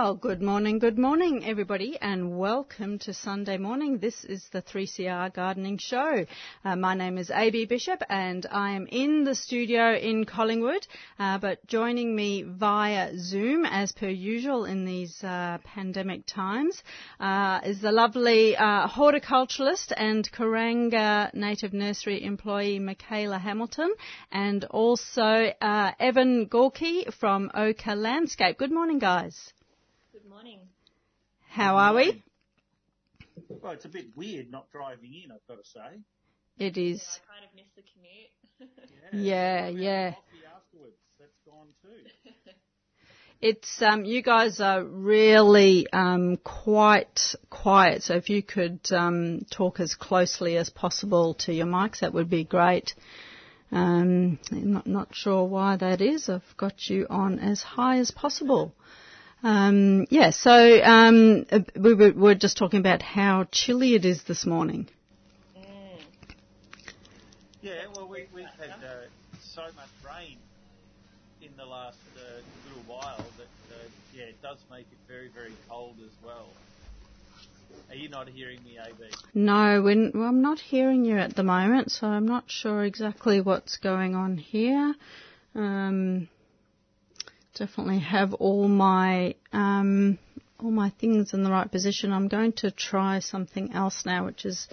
Well, good morning, good morning, everybody, and welcome to Sunday morning. This is the 3CR Gardening Show. Uh, my name is AB Bishop, and I am in the studio in Collingwood, uh, but joining me via Zoom, as per usual in these uh, pandemic times, uh, is the lovely uh, horticulturalist and Kuranga Native Nursery employee Michaela Hamilton, and also uh, Evan Gorky from Oka Landscape. Good morning, guys. Good morning. How are we? Well, it's a bit weird not driving in, I've got to say. It is. I kind of missed the commute. Yeah, we yeah. Coffee afterwards. That's gone too. It's um, you guys are really um, quite quiet. So if you could um, talk as closely as possible to your mics, that would be great. Um, I'm not, not sure why that is. I've got you on as high as possible. Um, yeah, so um, uh, we were, were just talking about how chilly it is this morning. Yeah, well, we, we've had uh, so much rain in the last uh, little while that, uh, yeah, it does make it very, very cold as well. Are you not hearing me, AB? No, we're, well, I'm not hearing you at the moment, so I'm not sure exactly what's going on here. Um, definitely have all my um, all my things in the right position. I'm going to try something else now, which is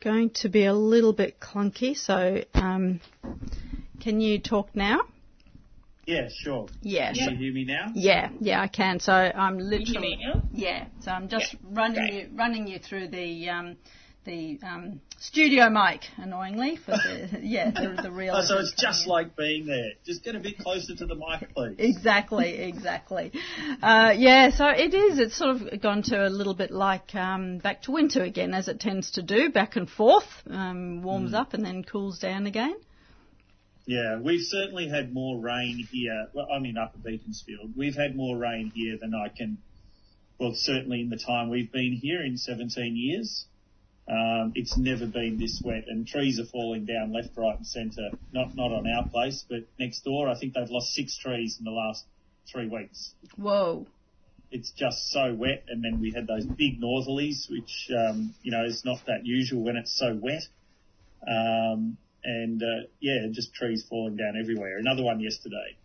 going to be a little bit clunky. So, um, can you talk now? Yeah, sure. Yeah. Can you hear me now? Yeah, yeah, I can. So I'm Can you hear literally me now? yeah. So I'm just Yeah, running great. you running you through the um, the um, studio mic, annoyingly for the yeah the, the real. Oh, so it's just like being there. Just get a bit closer to the mic, please. Exactly, exactly. Uh, yeah, so it is. It's sort of gone to a little bit like um, back to winter again, as it tends to do, back and forth. Um, warms Hmm. up and then cools down again. Yeah, we've certainly had more rain here. Well, I'm in Upper Beaconsfield. We've had more rain here than I can, well, certainly in the time we've been here in 17 years. Um, it's never been this wet and trees are falling down left, right and centre. Not, not on our place, but next door. I think they've lost six trees in the last three weeks. Whoa. It's just so wet and then we had those big northerlies, which, um, you know, is not that usual when it's so wet. Um, and, uh, yeah, just trees falling down everywhere. Another one yesterday.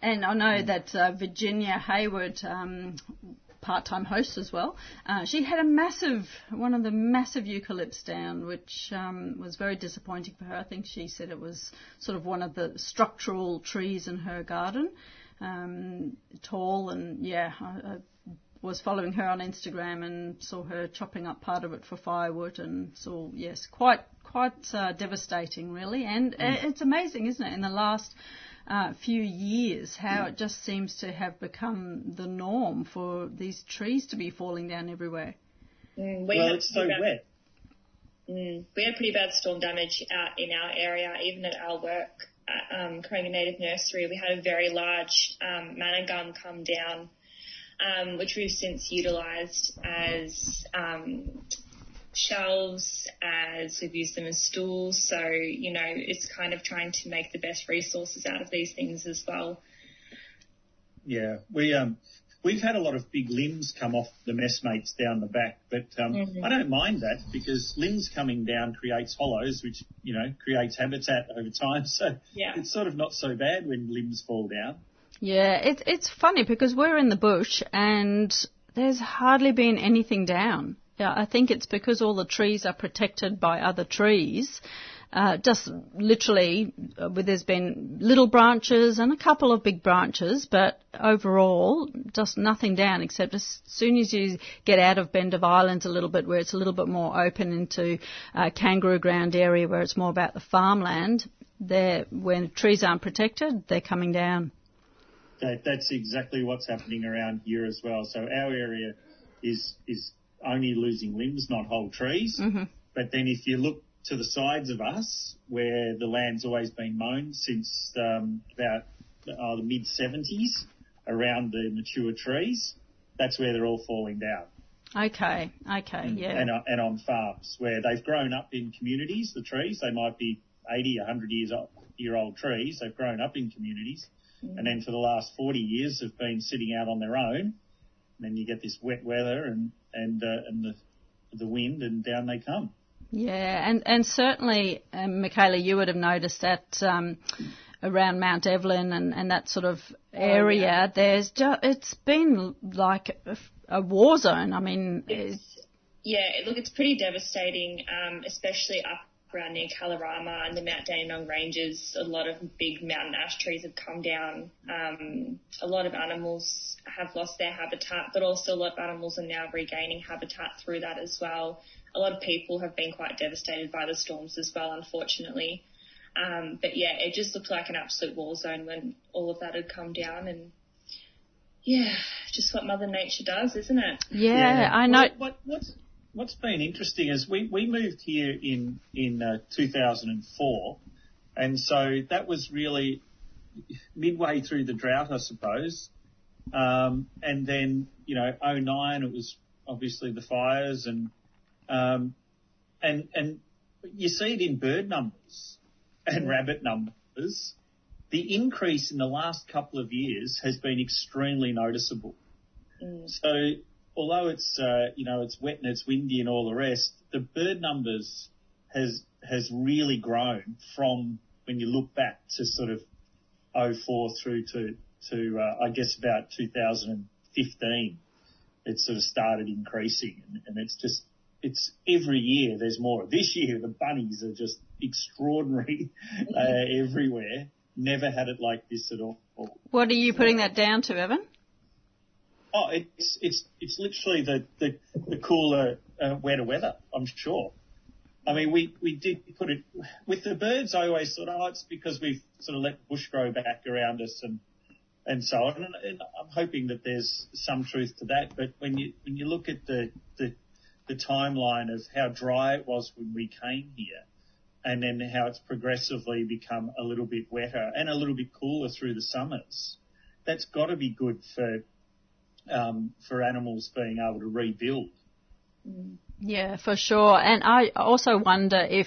And I know that uh, Virginia Hayward, um, part-time host as well, uh, she had a massive, one of the massive eucalypts down, which um, was very disappointing for her. I think she said it was sort of one of the structural trees in her garden, um, tall and yeah. I, I was following her on Instagram and saw her chopping up part of it for firewood and saw yes, quite quite uh, devastating really. And uh, it's amazing, isn't it? In the last uh, few years, how it just seems to have become the norm for these trees to be falling down everywhere. Mm, we well, had it's so pretty bad- wet. Mm, we had pretty bad storm damage out in our area, even at our work at um, Kuranga Native Nursery. We had a very large um, manna gum come down, um, which we've since utilised as um, shelves, as we've used them as stools. So, you know, it's kind of trying to make the best resources out of these things as well. Yeah, we um we've had a lot of big limbs come off the messmates down the back, but um, Mhm. I don't mind that because limbs coming down creates hollows, which you know creates habitat over time. So Yeah. it's sort of not so bad when limbs fall down. Yeah, it's it's funny because we're in the bush and there's hardly been anything down. Yeah, I think it's because all the trees are protected by other trees. Uh, just literally, uh, there's been little branches and a couple of big branches, but overall, just nothing down except as soon as you get out of Bend of Islands a little bit, where it's a little bit more open into uh, kangaroo ground area, where it's more about the farmland. There, when trees aren't protected, they're coming down. That, that's exactly what's happening around here as well. So our area is is only losing limbs, not whole trees. Mhm. But then if you look to the sides of us, where the land's always been mown since um, about uh, the mid 70s, around the mature trees, that's where they're all falling down. Okay, okay, yeah. And, and on farms where they've grown up in communities, the trees, they might be 80, 100 years old, year old trees. They've grown up in communities. And then for the last 40 years have been sitting out on their own And then you get this wet weather and and uh, and the the wind, and down they come. Yeah, and and certainly, um, Michaela, you would have noticed that. Um, around Mount Evelyn and, and that sort of area, oh, yeah. there's just, it's been like a, a war zone. I mean, it's, yeah, look, it's pretty devastating, um, especially up around near Kalorama and the Mount Dandenong ranges. A lot of big mountain ash trees have come down. Um, a lot of animals have lost their habitat, but also a lot of animals are now regaining habitat through that as well. A lot of people have been quite devastated by the storms as well, unfortunately. Um, but yeah, it just looked like an absolute war zone when all of that had come down and yeah, just what Mother Nature does, isn't it? Yeah, yeah. I know. What, what, what's, what's been interesting is we, we moved here in, in uh, 2004 and so that was really midway through the drought, I suppose. Um, and then, you know, 09, it was obviously the fires and, um, and, and you see it in bird numbers and rabbit numbers, the increase in the last couple of years has been extremely noticeable. Mm. So although it's uh, you know it's wet and it's windy and all the rest, the bird numbers has has really grown from when you look back to sort of 04 through to to uh, I guess about 2015. It sort of started increasing, and, and it's just it's every year there's more. This year the bunnies are just extraordinary uh, everywhere. Never had it like this at all. What are you putting that down to, Evan? Oh, it's it's it's literally the the, the cooler, uh, wetter weather. I'm sure. I mean, we we did put it with the birds. I always thought, oh, it's because we've sort of let bush grow back around us and and so on. And, and I'm hoping that there's some truth to that. But when you when you look at the the the timeline of how dry it was when we came here, and then how it's progressively become a little bit wetter and a little bit cooler through the summers. That's got to be good for um, for animals being able to rebuild. Yeah, for sure. And I also wonder if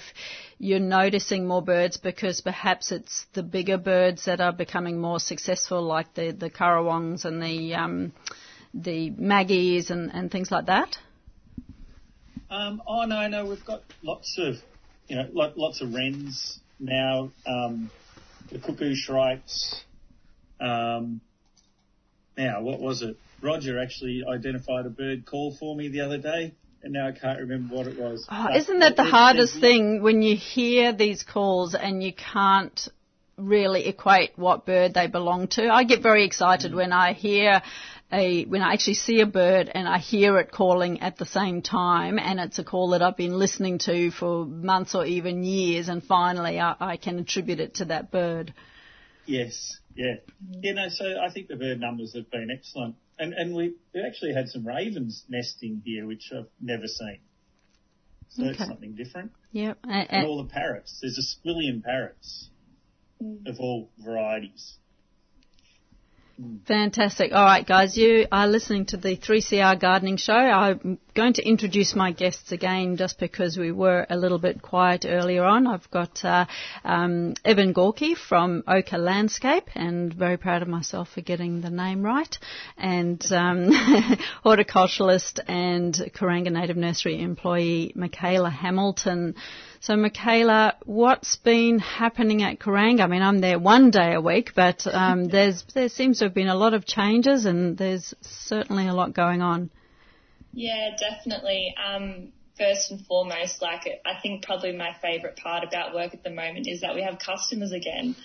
you're noticing more birds because perhaps it's the bigger birds that are becoming more successful, like the the currawongs and the um, the maggies and, and things like that. Um, oh no, no, we've got lots of you know lots of wrens now. Um, the cuckoo shrikes. Um, now, what was it? Roger actually identified a bird call for me the other day, and now I can't remember what it was. Oh, isn't that the hardest thing when you hear these calls and you can't really equate what bird they belong to? I get very excited mm. when I hear a when I actually see a bird and I hear it calling at the same time, and it's a call that I've been listening to for months or even years, and finally I, I can attribute it to that bird. Yes, yeah, you know. So I think the bird numbers have been excellent. And, and we, we actually had some ravens nesting here, which I've never seen. So okay. it's something different. Yep. And, and, all the parrots. There's a squillion parrots mm. of all varieties. Fantastic. All right, guys, you are listening to the 3CR Gardening Show. I'm going to introduce my guests again just because we were a little bit quiet earlier on. I've got uh, um, Evan Gorky from Oka Landscape, and very proud of myself for getting the name right, and um, horticulturalist and Kuranga Native Nursery employee Michaela Hamilton. So, Michaela, what's been happening at Kuranga? I mean, I'm there one day a week, but um, there's there seems to have been a lot of changes, and there's certainly a lot going on. Yeah, definitely. Um, first and foremost, like I think probably my favourite part about work at the moment is that we have customers again.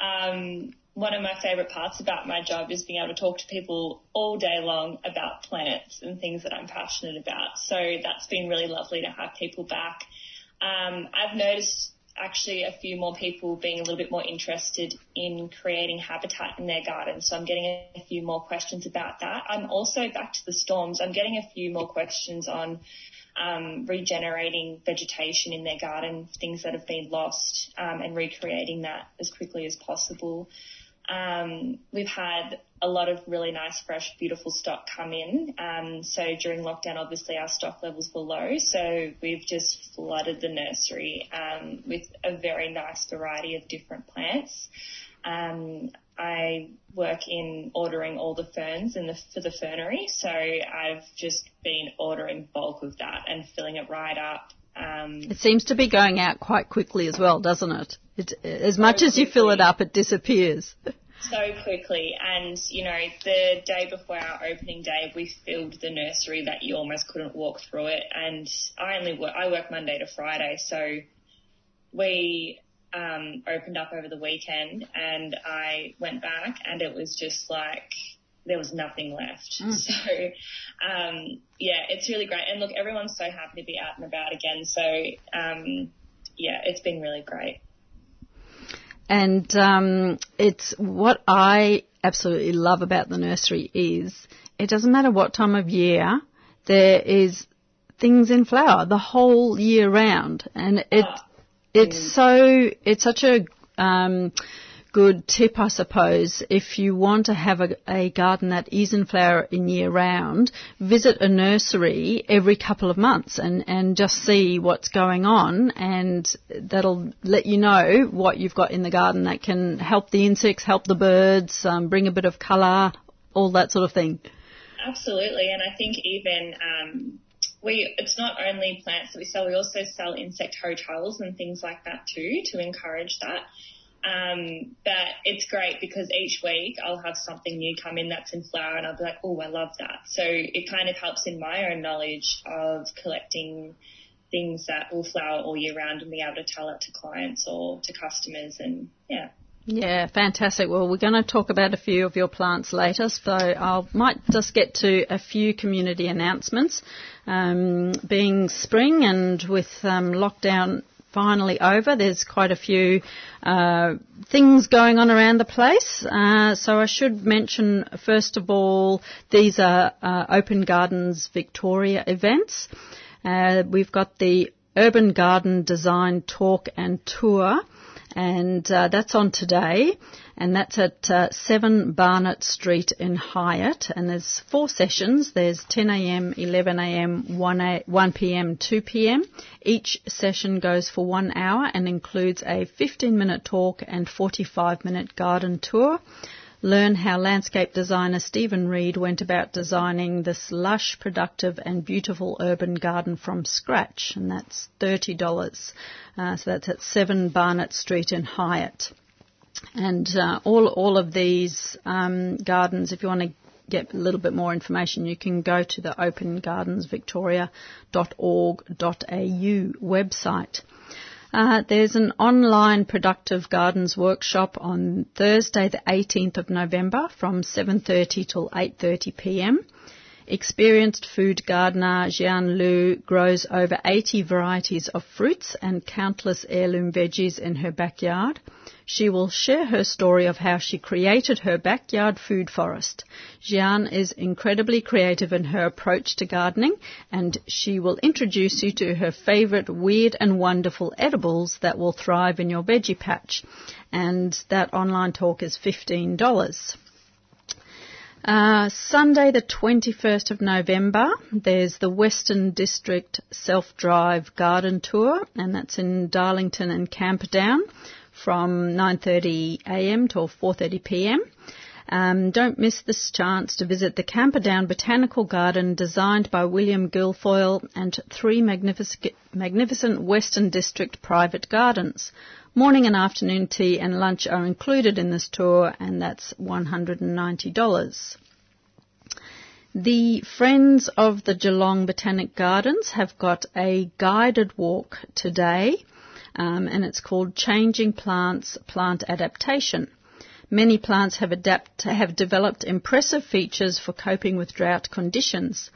Um, one of my favourite parts about my job is being able to talk to people all day long about plants and things that I'm passionate about. So that's been really lovely to have people back um, I've noticed actually a few more people being a little bit more interested in creating habitat in their gardens. So I'm getting a few more questions about that. I'm also back to the storms. I'm getting a few more questions on um, regenerating vegetation in their garden, things that have been lost, um, and recreating that as quickly as possible. Um, we've had a lot of really nice, fresh, beautiful stock come in. Um, so during lockdown, obviously our stock levels were low, so we've just flooded the nursery um, with a very nice variety of different plants. Um, I work in ordering all the ferns in the, for the fernery. So I've just been ordering bulk of that and filling it right up. Um, it seems to be going out quite quickly as well, doesn't it? As so much quickly. as you fill it up, it disappears. so quickly. And, you know, the day before our opening day, we filled the nursery that you almost couldn't walk through it. And I only work, I work Monday to Friday. So we um, opened up over the weekend and I went back and it was just like there was nothing left. Mm. So um, yeah, it's really great. And look, everyone's so happy to be out and about again. So um, yeah, it's been really great. And um, it's what I absolutely love about the nursery is it doesn't matter what time of year there is things in flower the whole year round, and it oh it's so, it's such a, um, good tip, I suppose, if you want to have a, a, garden that is in flower in year round, visit a nursery every couple of months and, and just see what's going on and that'll let you know what you've got in the garden that can help the insects, help the birds, um, bring a bit of colour, all that sort of thing. Absolutely, and I think even um, we it's not only plants that we sell, we also sell insect hotels and things like that too to encourage that. Um, but it's great because each week I'll have something new come in that's in flower and I'll be like, oh, I love that. So it kind of helps in my own knowledge of collecting things that will flower all year round and be able to tell it to clients or to customers and yeah. Yeah, fantastic. Well, we're going to talk about a few of your plants later, so I might just get to a few community announcements. Um, being spring and with um, lockdown finally over, there's quite a few uh, things going on around the place. Uh, so I should mention, first of all, these are uh, Open Gardens Victoria events. Uh, we've got the Urban Garden Design Talk and Tour and uh, that's on today, and that's at uh, 7 Barnett Street in Highett. and there's four sessions. There's 10 a.m., 11 a.m., 1, 1 p.m., 2 p.m. Each session goes for one hour and includes a 15-minute talk and 45-minute garden tour learn how landscape designer Stephen Reed went about designing this lush, productive and beautiful urban garden from scratch, and that's $30. Uh, so that's at 7 Barnett Street in Highett. And uh, all, all of these um, gardens, if you want to get a little bit more information, you can go to the opengardensvictoria.org.au website. Uh, there's an online productive gardens workshop on Thursday, the 18th of November, from 7:30 till 8:30 p.m. Experienced food gardener Jian Lu grows over 80 varieties of fruits and countless heirloom veggies in her backyard. She will share her story of how she created her backyard food forest. Jian is incredibly creative in her approach to gardening and she will introduce you to her favorite weird and wonderful edibles that will thrive in your veggie patch. And that online talk is $15. Uh, Sunday, the 21st of November, there's the Western District Self Drive Garden Tour, and that's in Darlington and Camperdown from 9.30am till 4.30pm. Um, don't miss this chance to visit the Camperdown Botanical Garden designed by William Guilfoyle and three magnific- magnificent Western District private gardens. Morning and afternoon tea and lunch are included in this tour and that's $190. The Friends of the Geelong Botanic Gardens have got a guided walk today um, and it's called Changing Plants Plant Adaptation. Many plants have, adapt, have developed impressive features for coping with drought conditions.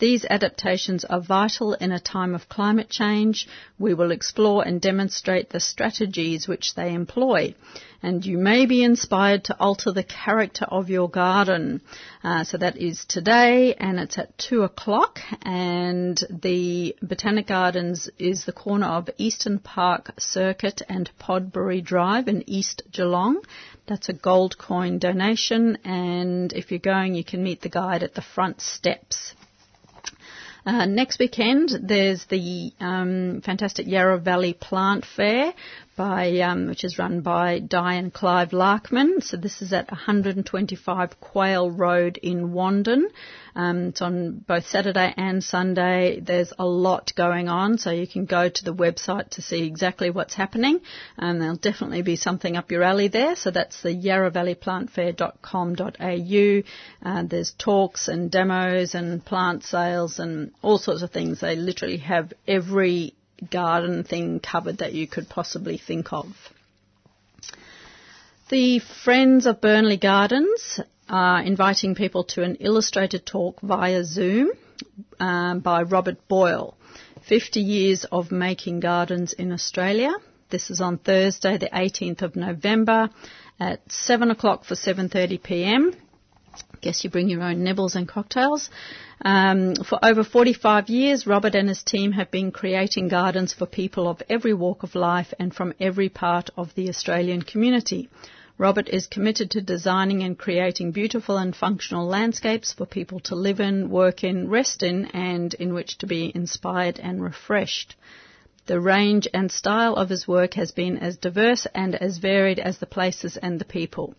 These adaptations are vital in a time of climate change. We will explore and demonstrate the strategies which they employ. And you may be inspired to alter the character of your garden. Uh, so that is today and it's at 2 o'clock and the Botanic Gardens is the corner of Eastern Park Circuit and Podbury Drive in East Geelong. That's a gold coin donation and if you're going you can meet the guide at the front steps. Uh, next weekend, there's the um, fantastic Yarra Valley Plant Fair by, um, which is run by Diane Clive Larkman. So this is at 125 Quayle Road in Wandin. Um, it's on both Saturday and Sunday. There's a lot going on, so you can go to the website to see exactly what's happening. And there'll definitely be something up your alley there. So that's the yarravalleyplantfair.com.au. Uh, there's talks and demos and plant sales and all sorts of things. They literally have every garden thing covered that you could possibly think of. The Friends of Burnley Gardens are inviting people to an illustrated talk via Zoom um, by Robert Boyle. 50 years of making gardens in Australia. This is on Thursday, the 18th of November at 7 o'clock for 7.30 p.m. Guess you bring your own nibbles and cocktails. Um, for over 45 years, Robert and his team have been creating gardens for people of every walk of life and from every part of the Australian community. Robert is committed to designing and creating beautiful and functional landscapes for people to live in, work in, rest in, and in which to be inspired and refreshed. The range and style of his work has been as diverse and as varied as the places and the people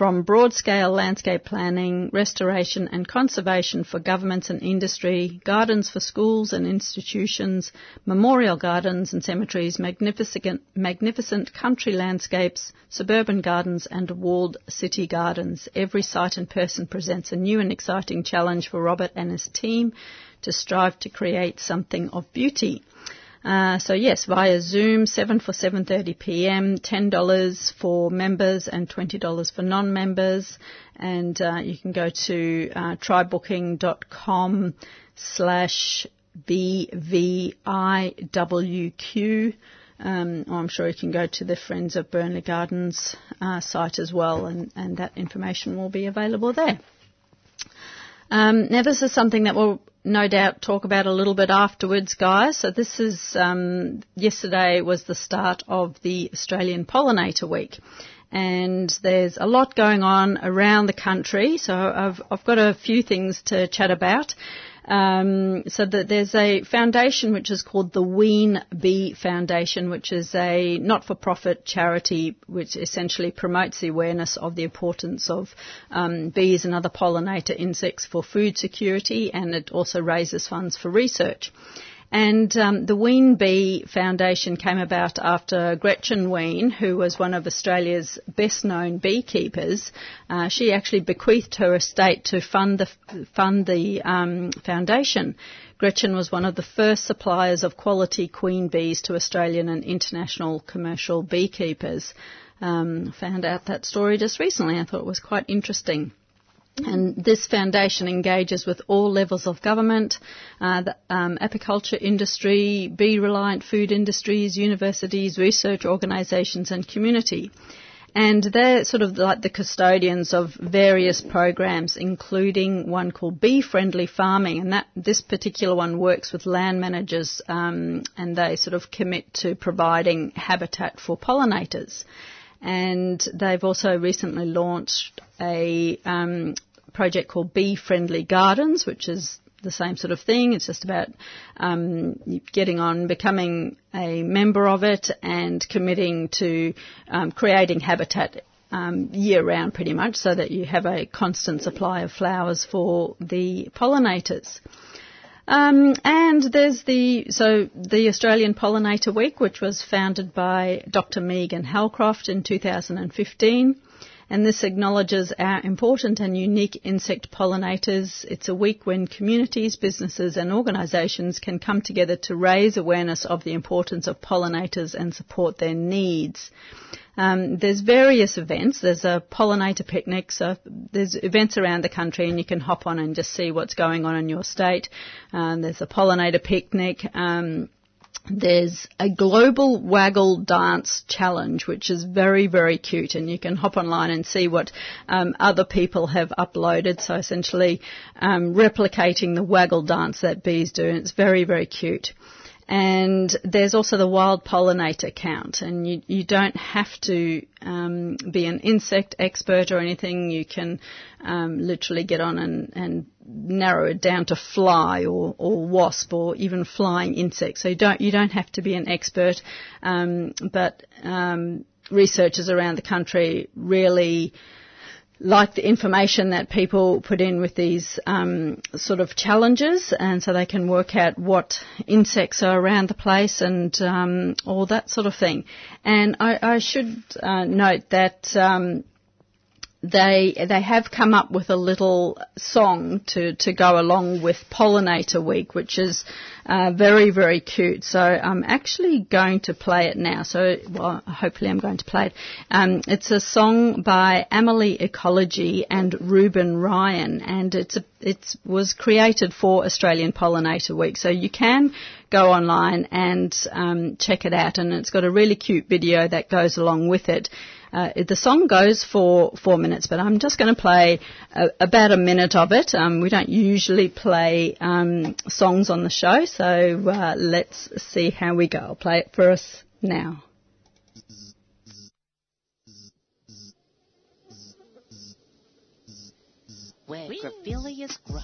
from broad scale landscape planning, restoration and conservation for governments and industry, gardens for schools and institutions, memorial gardens and cemeteries, magnificent, magnificent country landscapes, suburban gardens and walled city gardens. Every site and person presents a new and exciting challenge for Robert and his team to strive to create something of beauty. Uh, so yes, via Zoom, 7 for 7.30 p.m., $10 for members and $20 for non-members. And uh, you can go to uh, trybooking.com slash BVIWQ. Um, I'm sure you can go to the Friends of Burnley Gardens uh, site as well, and, and that information will be available there. Um, now, this is something that we'll no doubt talk about a little bit afterwards, guys. So this is um, yesterday was the start of the Australian Pollinator Week, and there's a lot going on around the country. So I've I've got a few things to chat about. Um, so that there's a foundation which is called the Wheen Bee Foundation, which is a not-for-profit charity which essentially promotes the awareness of the importance of um, bees and other pollinator insects for food security, and it also raises funds for research. And um, the Wheen Bee Foundation came about after Gretchen Wheen, who was one of Australia's best known beekeepers, uh, she actually bequeathed her estate to fund the, fund the um, foundation. Gretchen was one of the first suppliers of quality queen bees to Australian and international commercial beekeepers. Um, found out that story just recently. I thought it was quite interesting. And this foundation engages with all levels of government, uh, the um, apiculture industry, bee-reliant food industries, universities, research organisations and community. And they're sort of like the custodians of various programs, including one called Bee Friendly Farming. And that this particular one works with land managers, um, and they sort of commit to providing habitat for pollinators. And they've also recently launched a um, project called Bee Friendly Gardens, which is the same sort of thing. It's just about um, getting on, becoming a member of it, and committing to um, creating habitat um, year round, pretty much, so that you have a constant supply of flowers for the pollinators. Um, and there's the so the Australian Pollinator Week, which was founded by Dr. Megan Halcroft in 2015 and this acknowledges our important and unique insect pollinators. It's a week when communities, businesses and organisations can come together to raise awareness of the importance of pollinators and support their needs. Um, there's various events. There's a pollinator picnic, so there's events around the country, and you can hop on and just see what's going on in your state. Um, there's a pollinator picnic. Um, there's a global waggle dance challenge, which is very, very cute, and you can hop online and see what um, other people have uploaded. So essentially, um, replicating the waggle dance that bees do, and it's very, very cute. And there's also the wild pollinator count, and you, you don't have to um, be an insect expert or anything. You can um, literally get on and, and narrow it down to fly or, or wasp or even flying insects. So you don't you don't have to be an expert, um, but um, researchers around the country really like the information that people put in with these um, sort of challenges, and so they can work out what insects are around the place and um, all that sort of thing. And I, I should uh, note that um, they they have come up with a little song to, to go along with Pollinator Week, which is uh, very very cute. So I'm actually going to play it now. So well, hopefully I'm going to play it. Um, it's a song by Amelie Ecology and Ruben Ryan, and it's a, it was created for Australian Pollinator Week. So you can go online and um, check it out, and it's got a really cute video that goes along with it. Uh, the song goes for four minutes, but I'm just going to play a, about a minute of it. Um, we don't usually play um, songs on the show, so uh, let's see how we go. I'll play it for us now. Where grow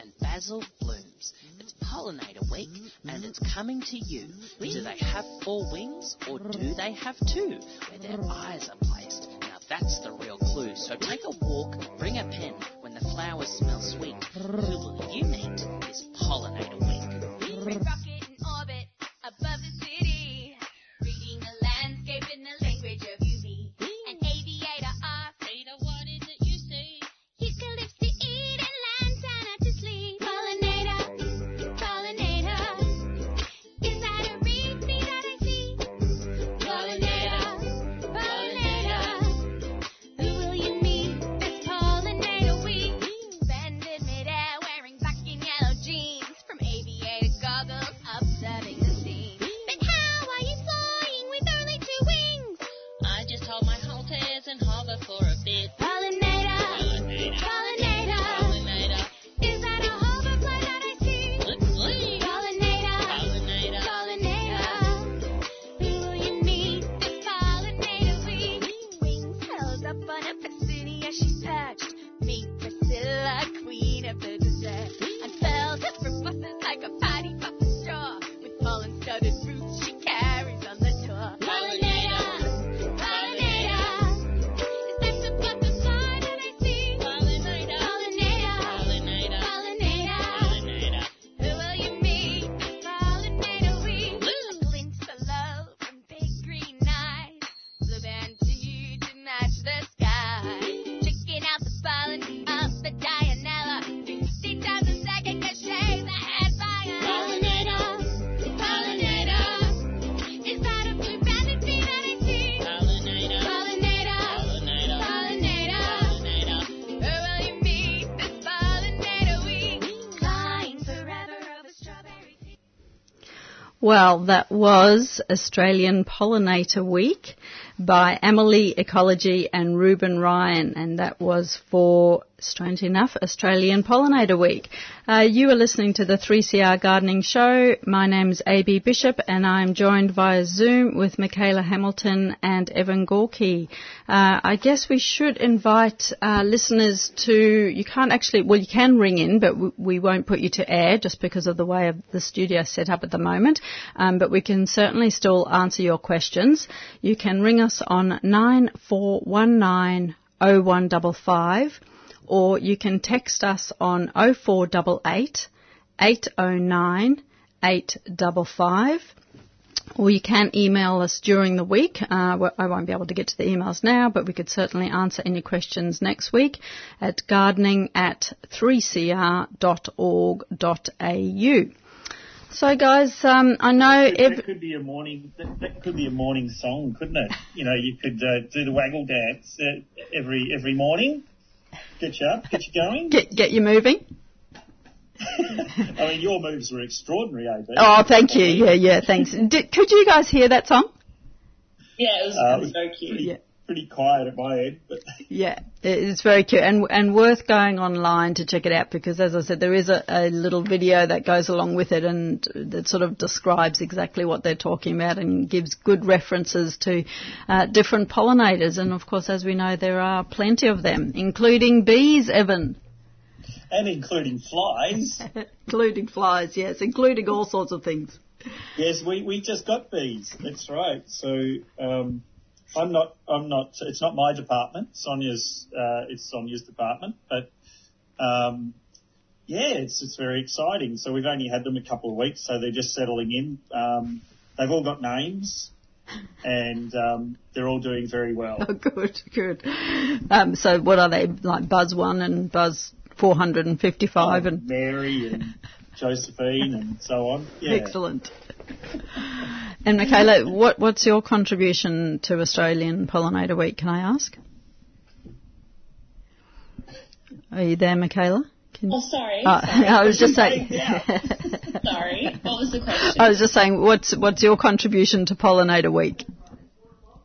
and basil blooms. Pollinator week and it's coming to you. Do they have four wings or do they have two? Where their eyes are placed. Now that's the real clue. So take a walk, bring a pen. When the flowers smell sweet, who will you meet this pollinator week? Well, that was Australian Pollinator Week by Emily Ecology and Ruben Ryan, and that was for, strange enough, Australian Pollinator Week. Uh, you are listening to the 3CR Gardening Show. My name's AB Bishop, and I'm joined via Zoom with Michaela Hamilton and Evan Gorky. Uh, I guess we should invite uh, listeners to, you can't actually, well, you can ring in, but we, we won't put you to air just because of the way of the studio set up at the moment. Um, but we can certainly still answer your questions. You can ring us on 9419 0155 or you can text us on 0488 809 855 or you can email us during the week. Uh, I won't be able to get to the emails now, but we could certainly answer any questions next week at gardening at 3cr.org.au. So, guys, um, I know That, ev- that could be a morning. That, that could be a morning song, couldn't it? You know, you could uh, do the waggle dance uh, every every morning. Get you up, get you going. get get you moving. I mean, your moves were extraordinary, AB. Oh, thank you. Yeah, yeah, thanks. Did, could you guys hear that song? Yeah, it was, Uh, it was so cute. Yeah. Pretty quiet at my end, but Yeah, it's very cute and and worth going online to check it out because, as I said, there is a, a little video that goes along with it and that sort of describes exactly what they're talking about and gives good references to uh, different pollinators. And of course, as we know, there are plenty of them, including bees, Evan, and including flies. including flies. Yes, including all sorts of things. Yes, we, we just got bees. That's right. So um, I'm not I'm not. It's not my department. Sonia's uh, it's Sonia's department, but um, yeah, it's it's very exciting. So we've only had them a couple of weeks, so they're just settling in. Um, they've all got names, and um, they're all doing very well. Oh, good, good. Um, so, what are they like? Buzz one and Buzz 455 and Mary and Josephine and so on. Yeah. Excellent. And Michaela, what, what's your contribution to Australian Pollinator Week, can I ask? Are you there, Michaela? Can- Oh, sorry. Uh, sorry. I was just saying. sorry. What was the question? I was just saying, what's what's your contribution to Pollinator Week?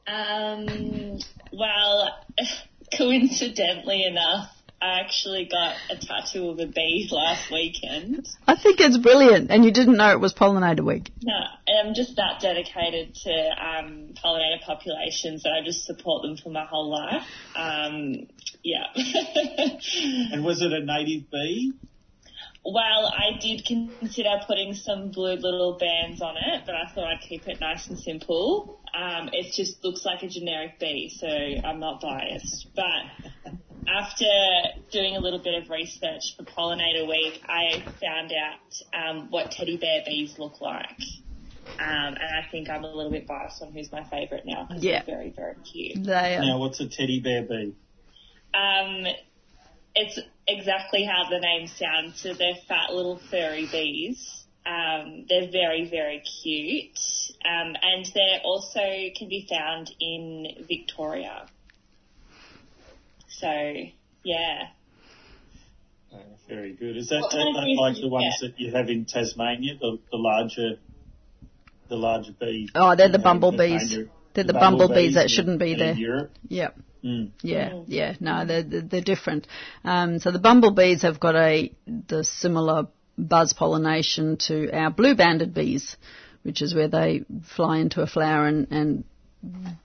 Um, well, coincidentally enough, I actually got a tattoo of a bee last weekend. I think it's brilliant, and you didn't know it was Pollinator Week. No, I'm just that dedicated to um, pollinator populations that I just support them for my whole life. Um, yeah. And was it a native bee? well, I did consider putting some blue little bands on it, but I thought I'd keep it nice and simple. Um, it just looks like a generic bee, so I'm not biased. But after doing a little bit of research for Pollinator Week, I found out um, what teddy bear bees look like. Um, and I think I'm a little bit biased on who's my favourite now because Yeah. they're very, very cute. They are. Now, what's a teddy bear bee? Um, it's exactly how the name sounds. So they're fat little furry bees. Um, they're very, very cute. Um, and they also can be found in Victoria. So, yeah. Oh, very good. Is that, that, kind of that like the ones get? that you have in Tasmania, the, the larger, the larger bee? Oh, they're the you know, bumblebees. Tasmania? They're the bumblebees that shouldn't be in there. Europe. Yep. Mm. Yeah, Mm. yeah, no, they're, they're, they're different. Um, so the bumblebees have got a the similar buzz pollination to our blue-banded bees, which is where they fly into a flower and, and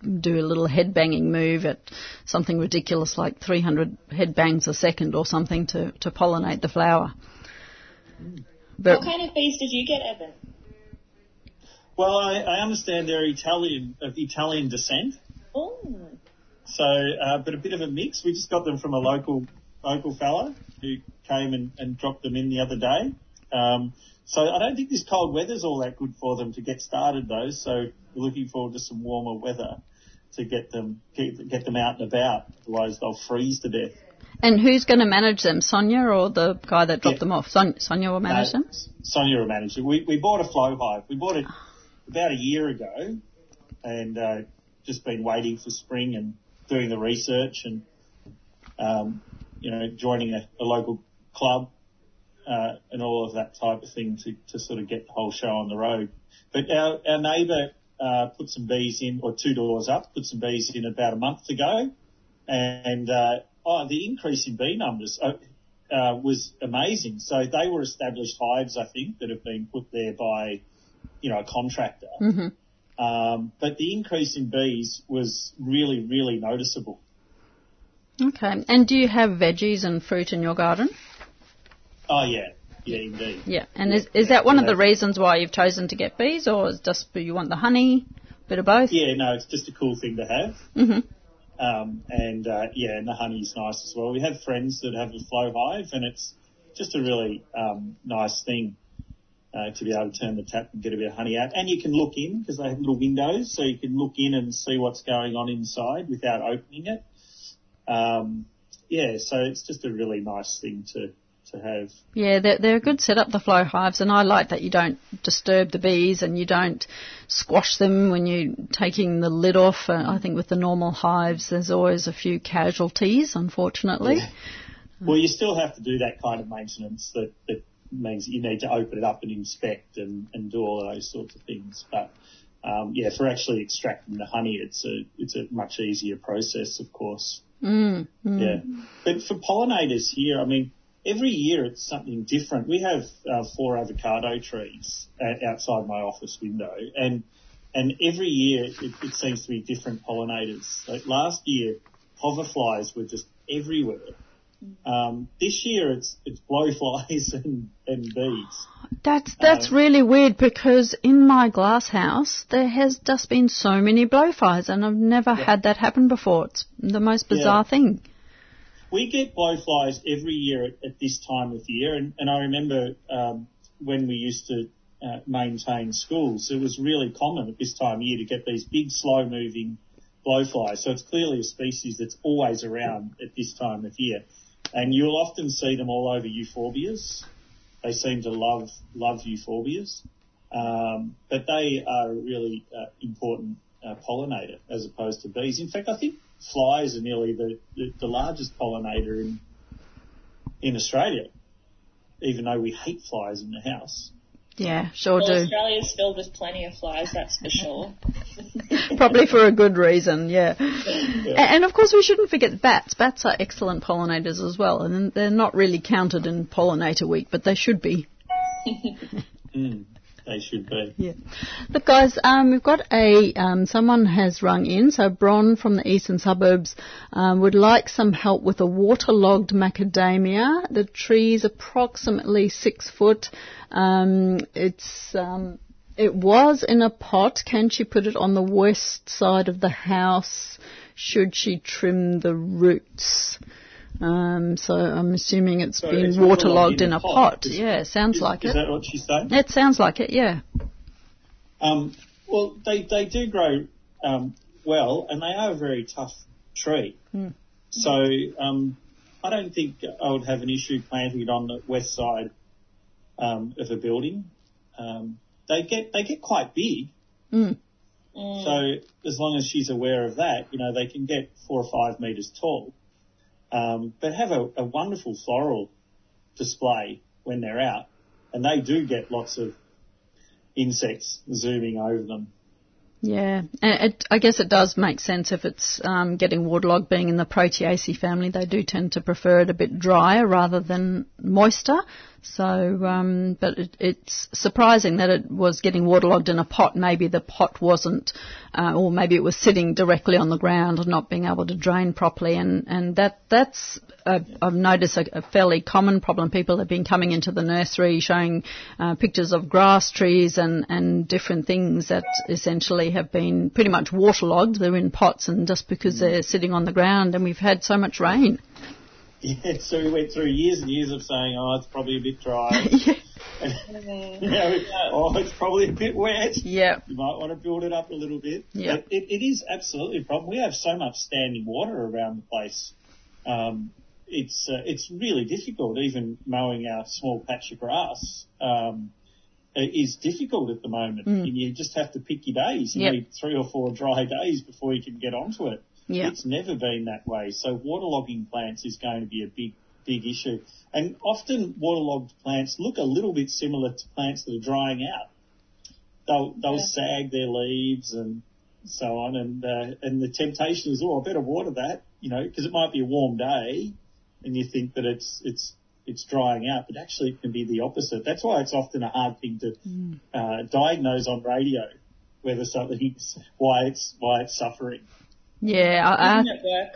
do a little head banging move at something ridiculous like 300 head bangs a second or something to, to pollinate the flower. But What kind of bees did you get, Evan? Well, I, I understand they're Italian, of Italian descent. Oh, So, uh, but a bit of a mix. We just got them from a local local fella who came and, and dropped them in the other day. Um, so I don't think this cold weather's all that good for them to get started though. So we're looking forward to some warmer weather to get them get, get them out and about. Otherwise they'll freeze to death. and who's going to manage them, Sonia or the guy that dropped Yeah. them off? Son- Sonia will manage them. Sonia will manage it. We, we bought a flow hive. We bought it about a year ago and uh, just been waiting for spring and doing the research and, um, you know, joining a, a local club uh, and all of that type of thing to, to sort of get the whole show on the road. But our, our neighbour uh, put some bees in, or two doors up, put some bees in about a month ago. And uh, oh, the increase in bee numbers uh, uh, was amazing. So they were established hives, I think, that have been put there by, you know, a contractor. hmm Um, but the increase in bees was really, really noticeable. Okay. And do you have veggies and fruit in your garden? Oh yeah, yeah, indeed. Yeah. And is, is that one of the reasons why you've chosen to get bees, or is just you want the honey? Bit of both? Yeah, no, it's just a cool thing to have. hmm Um, and uh, yeah, and the honey's nice as well. We have friends that have a flow hive, and it's just a really um, nice thing uh, to be able to turn the tap and get a bit of honey out. And you can look in because they have little windows, so you can look in and see what's going on inside without opening it. Um, yeah, so it's just a really nice thing to to have. Yeah, they're, they're a good setup, the flow hives, and I like that you don't disturb the bees and you don't squash them when you're taking the lid off. Uh, I think with the normal hives, there's always a few casualties, unfortunately. Well, you still have to do that kind of maintenance that, that means that you need to open it up and inspect and, and do all those sorts of things. But um, yeah, for actually extracting the honey, it's a it's a much easier process, of course. Mm, mm. Yeah, but for pollinators here, I mean, every year it's something different. We have uh, four avocado trees uh, outside my office window, and and every year it, it seems to be different pollinators. Like last year, hoverflies were just everywhere. Um, this year it's it's blowflies and, and bees. That's that's Uh, really weird because in my glass house there has just been so many blowflies and I've never had that happen before. It's the most bizarre Yeah. thing. We get blowflies every year at, at this time of year, and, and I remember um, when we used to uh, maintain schools, it was really common at this time of year to get these big, slow-moving blowflies. So it's clearly a species that's always around at this time of year, and you'll often see them all over euphorbias. They seem to love love euphorbias, um, but they are a really uh, important uh, pollinator as opposed to bees. In fact, I think flies are nearly the, the, the largest pollinator in in Australia, even though we hate flies in the house. Yeah, sure Well, do. Australia's filled with plenty of flies, that's for sure. Probably for a good reason, yeah. A- And of course we shouldn't forget bats. Bats are excellent pollinators as well and they're not really counted in pollinator week, but they should be. Mm, they should be. Yeah. Look, guys, um, we've got a um, someone has rung in. So Bron from the eastern suburbs um, would like some help with a waterlogged macadamia. The tree's approximately six foot. Um, it's um, it was in a pot. Can she put it on the west side of the house? Should she trim the roots? Um, so I'm assuming it's So been it's waterlogged in a pot. Is- Yeah, sounds is, like is it. that what she's saying? It sounds like it. Yeah. Um, well, they, they do grow um, well, and they are a very tough tree. So um, I don't think I would have an issue planting it on the west side um, of a building. Um, they get they get quite big, Mm. so as long as she's aware of that, you know, they can get four or five metres tall, um, but have a, a wonderful floral display when they're out, and they do get lots of insects zooming over them. Yeah, and it, I guess it does make sense if it's um, getting waterlogged. Being in the Proteaceae family, they do tend to prefer it a bit drier rather than moister. So, um, but it, it's surprising that it was getting waterlogged in a pot. Maybe the pot wasn't, uh, or maybe it was sitting directly on the ground and not being able to drain properly. And and that that's uh, I've noticed a, a fairly common problem. People have been coming into the nursery showing uh, pictures of grass trees and, and different things that essentially have been pretty much waterlogged. They're in pots and just because they're sitting on the ground and we've had so much rain. Yeah, so we went through years and years of saying, oh, it's probably a bit dry. yeah. you know, oh, it's probably a bit wet. yeah. You might want to build it up a little bit. Yeah. But it, it is absolutely a problem. We have so much standing water around the place. Um, it's uh, it's really difficult. Even mowing our small patch of grass um, is difficult at the moment. And you just have to pick your days. You Yep. need three or four dry days before you can get onto it. Yeah. It's never been that way. So waterlogging plants is going to be a big, big issue. And often waterlogged plants look a little bit similar to plants that are drying out. They'll, they'll sag their leaves and so on. And, uh, and the temptation is, oh, I better water that, you know, because it might be a warm day and you think that it's, it's, it's drying out, but actually it can be the opposite. That's why it's often a hard thing to, uh, diagnose on radio whether something's, why it's, why it's suffering. Yeah. I, I, even at work,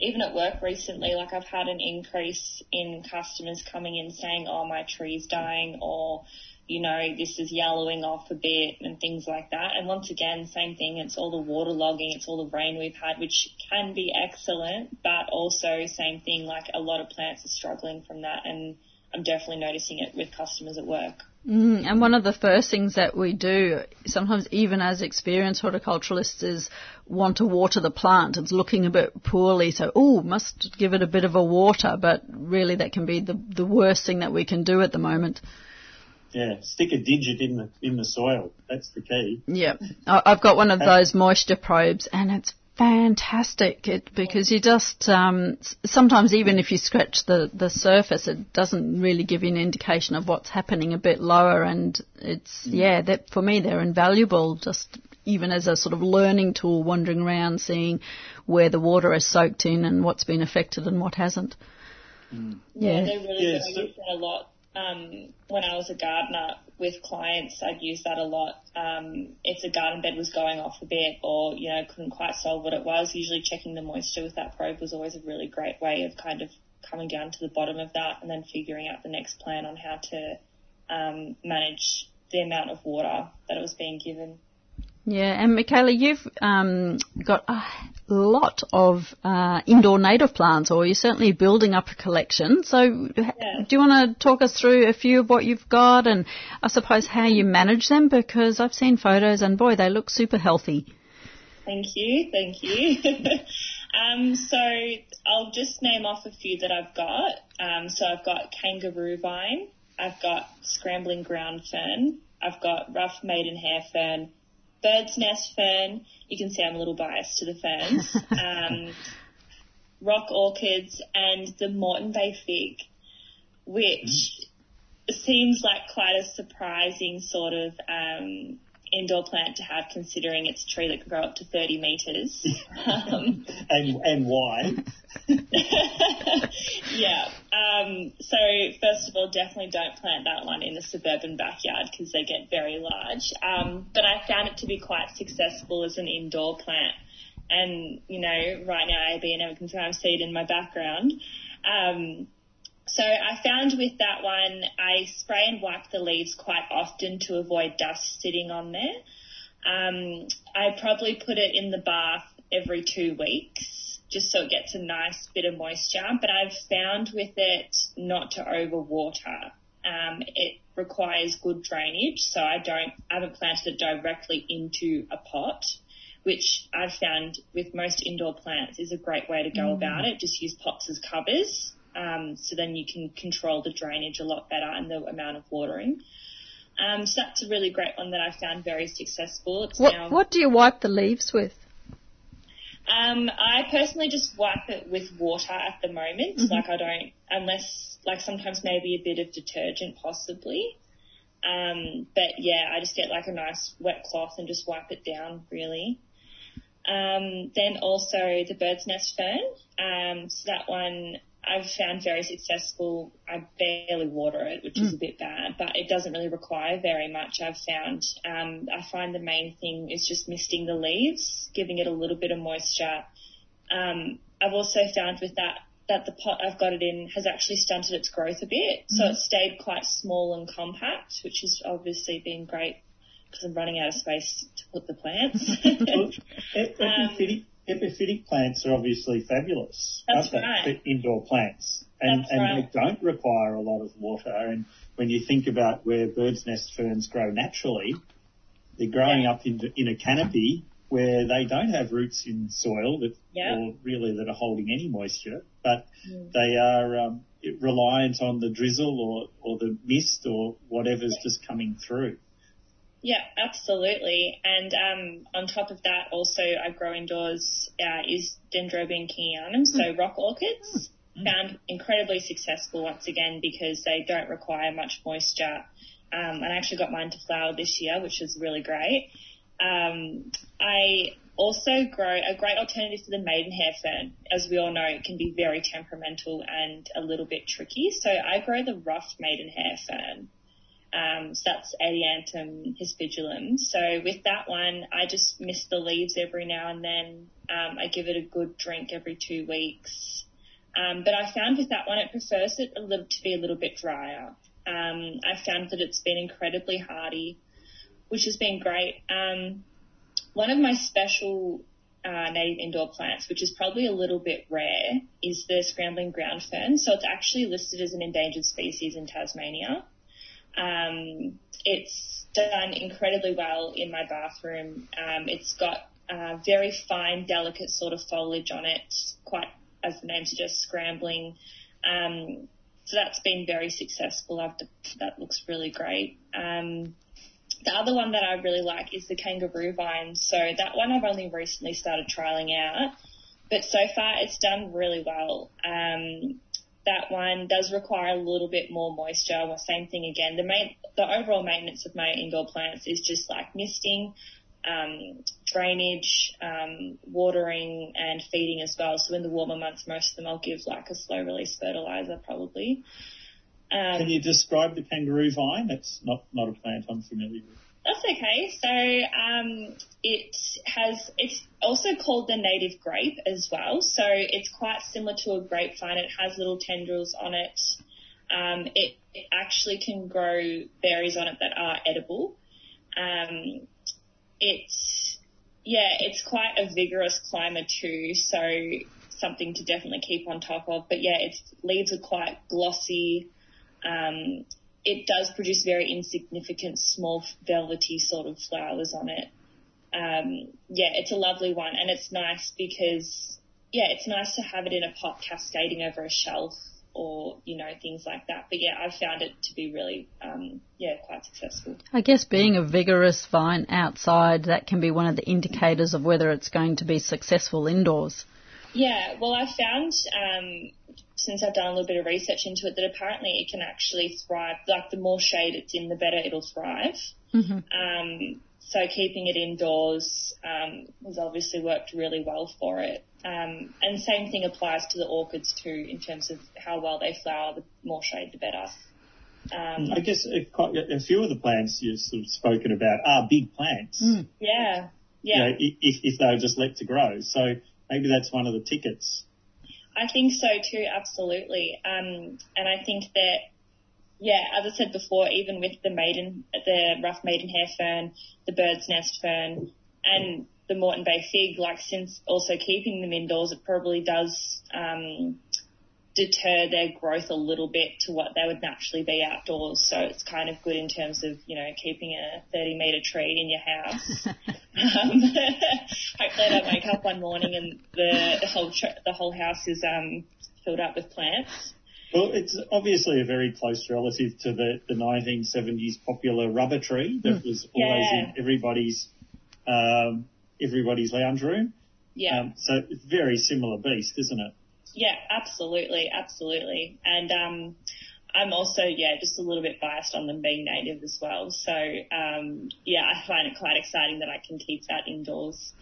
even at work recently, like I've had an increase in customers coming in saying, "Oh, my tree's dying," or you know, this is yellowing off a bit and things like that. And once again, same thing. It's all the water logging, it's all the rain we've had, which can be excellent, but also same thing. Like a lot of plants are struggling from that, and I'm definitely noticing it with customers at work. Mm, and one of the first things that we do, sometimes even as experienced horticulturalists, is want to water the plant. It's looking a bit poorly, so oh, must give it a bit of a water. But really, that can be the the worst thing that we can do at the moment. Yeah, stick a digit in the in the soil. That's the key. Yeah, I've got one of those moisture probes, and it's fantastic. It, because you just um, sometimes even if you scratch the the surface, it doesn't really give you an indication of what's happening a bit lower. And it's yeah, that for me they're invaluable. Just even as a sort of learning tool, wandering around, seeing where the water is soaked in and what's been affected and what hasn't. Yeah, Yeah. they really Yeah, do. I so- use a lot. Um, when I was a gardener with clients, I'd use that a lot. Um, if the garden bed was going off a bit or, you know, couldn't quite solve what it was, usually checking the moisture with that probe was always a really great way of kind of coming down to the bottom of that and then figuring out the next plan on how to um, manage the amount of water that it was being given. Yeah, and Michaela, you've um, got a lot of uh, indoor native plants, or you're certainly building up a collection. So, do you want to talk us through a few of what you've got, and I suppose how you manage them? Because I've seen photos, and boy, they look super healthy. Thank you, thank you. um, so I'll just name off a few that I've got. Um, so I've got kangaroo vine, I've got scrambling ground fern, I've got rough maidenhair fern, bird's nest fern. You can see I'm a little biased to the ferns. um, rock orchids and the Moreton Bay fig, which seems like quite a surprising sort of um, indoor plant to have, considering it's a tree that can grow up to 30 metres. um, And and why? yeah. Um, so first of all, definitely don't plant that one in a suburban backyard because they get very large. Um, but I found it to be quite successful as an indoor plant. And, you know, right now AB and Everton Farm seed in my background. Um, so I found with that one, I spray and wipe the leaves quite often to avoid dust sitting on there. Um, I probably put it in the bath every two weeks, just so it gets a nice bit of moisture. But I've found with it not to overwater. Um, it requires good drainage, so I don't, I haven't planted it directly into a pot, which I've found with most indoor plants is a great way to go about it. Just use pots as covers. Um, so then you can control the drainage a lot better and the amount of watering. Um, so that's a really great one that I found very successful. It's What now, what do you wipe the leaves with? Um, I personally just wipe it with water at the moment. Like I don't, unless like sometimes maybe a bit of detergent possibly. Um, but yeah, I just get like a nice wet cloth and just wipe it down really. Um, then also the bird's nest fern. Um, so that one I've found very successful. I barely water it, which is a bit bad, but it doesn't really require very much. I've found. Um, I find the main thing is just misting the leaves, giving it a little bit of moisture. Um, I've also found with that that the pot I've got it in has actually stunted its growth a bit, so it's stayed quite small and compact, which has obviously been great because I'm running out of space to put the plants. E- epiphytic, plants are obviously fabulous, That's aren't they? right. Indoor plants, and That's and right. they don't require a lot of water. And when you think about where bird's nest ferns grow naturally, they're growing Yeah. up in in a canopy where they don't have roots in soil that Yeah. or really that are holding any moisture, but Mm. they are um, reliant on the drizzle or, or the mist or whatever's just coming through. Yeah, absolutely. And um, on top of that, also I grow indoors uh, is Dendrobium kingianum, so rock orchids. Found incredibly successful once again because they don't require much moisture. Um, and I actually got mine to flower this year, which was really great. Um, I also grow a great alternative to the maidenhair fern. As we all know, it can be very temperamental and a little bit tricky. So I grow the rough maidenhair fern. Um, so that's Adiantum hispidulum. So with that one, I just mist the leaves every now and then. Um, I give it a good drink every two weeks. Um, but I found with that one, it prefers it a little to be a little bit drier. Um, I found that it's been incredibly hardy, which has been great. Um, one of my special uh, native indoor plants, which is probably a little bit rare, is the scrambling ground fern. So it's actually listed as an endangered species in Tasmania. Um, it's done incredibly well in my bathroom. Um, it's got uh, very fine, delicate sort of foliage on it, quite as the name suggests, scrambling. Um, so that's been very successful. I've, that looks really great. Um, the other one that I really like is the kangaroo vine. So that one I've only recently started trialing out, but so far it's done really well. Um, that one does require a little bit more moisture. Well, same thing again. The main, the overall maintenance of my indoor plants is just like misting, um, drainage, um, watering, and feeding as well. So in the warmer months, most of them I'll give like a slow release fertilizer probably. Um, Can you describe the kangaroo vine? That's not, not a plant I'm familiar with. That's okay. So um, it has. It's also called the native grape as well. So it's quite similar to a grapevine. It has little tendrils on it. Um, it, it actually can grow berries on it that are edible. Um, it's yeah, it's quite a vigorous climber too. So something to definitely keep on top of. But yeah, its leaves are quite glossy. Um, it does produce very insignificant, small, velvety sort of flowers on it. Um, yeah, it's a lovely one, and it's nice because yeah, it's nice to have it in a pot cascading over a shelf or you know things like that. But yeah, I've found it to be really um, yeah quite successful. I guess being a vigorous vine outside, that can be one of the indicators of whether it's going to be successful indoors. Yeah, well, I found um, since I've done a little bit of research into it that apparently it can actually thrive. Like the more shade it's in, the better it'll thrive. Mm-hmm. Um, so keeping it indoors um, has obviously worked really well for it. Um, and same thing applies to the orchids too, in terms of how well they flower. The more shade, the better. Um, I guess a, a few of the plants you've sort of spoken about are big plants. Mm. yeah, you yeah. know, if, if they were just let to grow. So maybe that's one of the tickets. I think so too, absolutely. Um, and I think that, yeah, as I said before, even with the maiden, the rough maidenhair fern, the bird's nest fern, and the Moreton Bay fig, like since also keeping them indoors, it probably does um, deter their growth a little bit to what they would naturally be outdoors. So it's kind of good in terms of, you know, keeping a 30 metre tree in your house. um, hopefully I don't wake up one morning and the, the whole tr- the whole house is um, filled up with plants. Well, it's obviously a very close relative to the, the 1970s popular rubber tree that was always Yeah. in everybody's um, everybody's lounge room. Yeah. Um, so it's a very similar beast, isn't it? Yeah, absolutely, absolutely. And um, I'm also, yeah, just a little bit biased on them being native as well. So, um, yeah, I find it quite exciting that I can keep that indoors.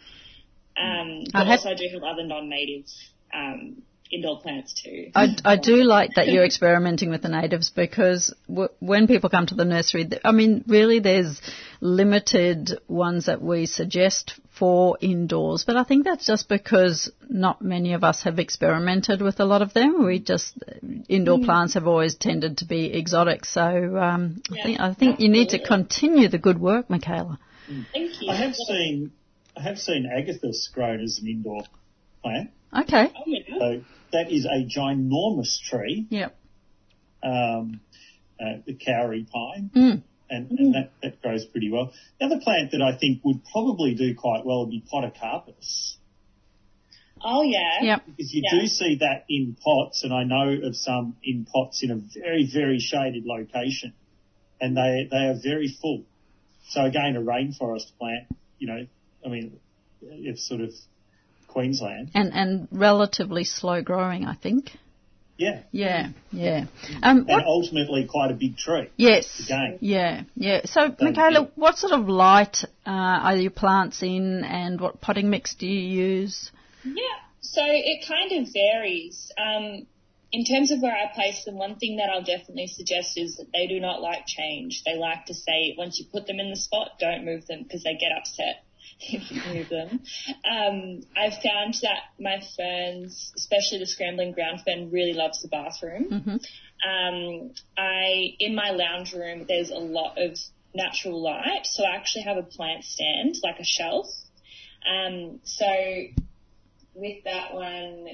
Um, but I also I do have other non-native um, indoor plants too. I, I do like that you're experimenting with the natives because w- when people come to the nursery, I mean, really, there's limited ones that we suggest for indoors, but I think that's just because not many of us have experimented with a lot of them. We just indoor plants have always tended to be exotic, so um, I think I think you need to continue the good work, Michaela. Thank you. I have seen I have seen agathis grown as an indoor plant. Okay. Oh, yeah. So that is a ginormous tree, Yep. um, uh, the kauri pine. Mm. And, and that, that grows pretty well. The other plant that I think would probably do quite well would be podocarpus, Oh, yeah. Yep. because you Yeah. do see that in pots, and I know of some in pots in a very, very shaded location, and they they are very full. So again, a rainforest plant, you know, I mean, it's sort of Queensland, And and relatively slow growing, I think. Yeah, Yeah. Yeah. Um, and what ultimately quite a big tree. Yes. Again. Yeah, yeah. So, Thank Michaela, you. what sort of light uh, are your plants in, and what potting mix do you use? Yeah, so it kind of varies. Um, in terms of where I place them, one thing that I'll definitely suggest is that they do not like change. They like to say, once you put them in the spot, don't move them because they get upset if you move them. Um, I've found that my ferns, especially the scrambling ground fern, really loves the bathroom. Mhm. Um, I in my lounge room, there's a lot of natural light, so I actually have a plant stand, like a shelf. Um, so with that one,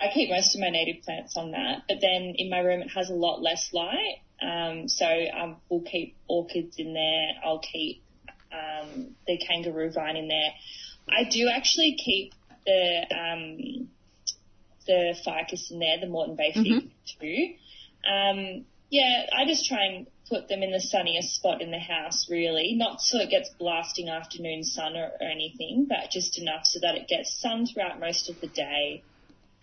I keep most of my native plants on that, but then in my room it has a lot less light. Um, so um, we'll keep orchids in there. I'll keep um, the kangaroo vine in there. I do actually keep the um, the ficus in there, the Moreton Bay fig too. Um, yeah, I just try and put them in the sunniest spot in the house, really. Not so it gets blasting afternoon sun or, or anything, but just enough so that it gets sun throughout most of the day.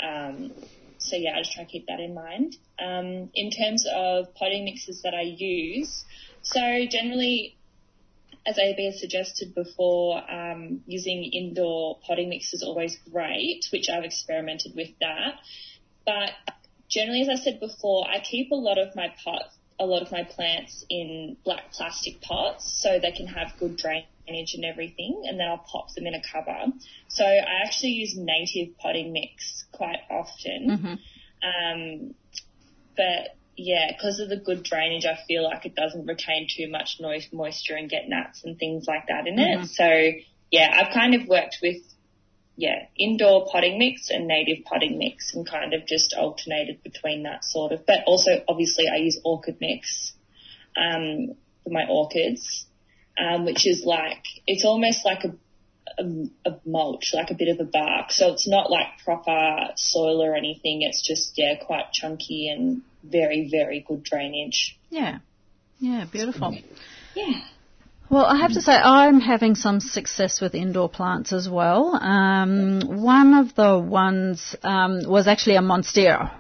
Um, so yeah, I just try to keep that in mind. Um, in terms of potting mixes that I use, so generally as AB has suggested before, um, using indoor potting mix is always great, which I've experimented with that. But generally, as I said before, I keep a lot of my pots, a lot of my plants in black plastic pots so they can have good drainage and everything, and then I'll pop them in a cover. So I actually use native potting mix quite often. Um, but yeah, because of the good drainage, I feel like it doesn't retain too much moisture and get gnats and things like that in it. So yeah, I've kind of worked with yeah indoor potting mix and native potting mix and kind of just alternated between that sort of. But also obviously I use orchid mix um, for my orchids, um, which is like it's almost like a a, a mulch, like a bit of a bark. So it's not like proper soil or anything. It's just, yeah, quite chunky and very, very good drainage. Yeah. Yeah, beautiful. Yeah. Well, I have to say I'm having some success with indoor plants as well. Um, one of the ones um, was actually a Monstera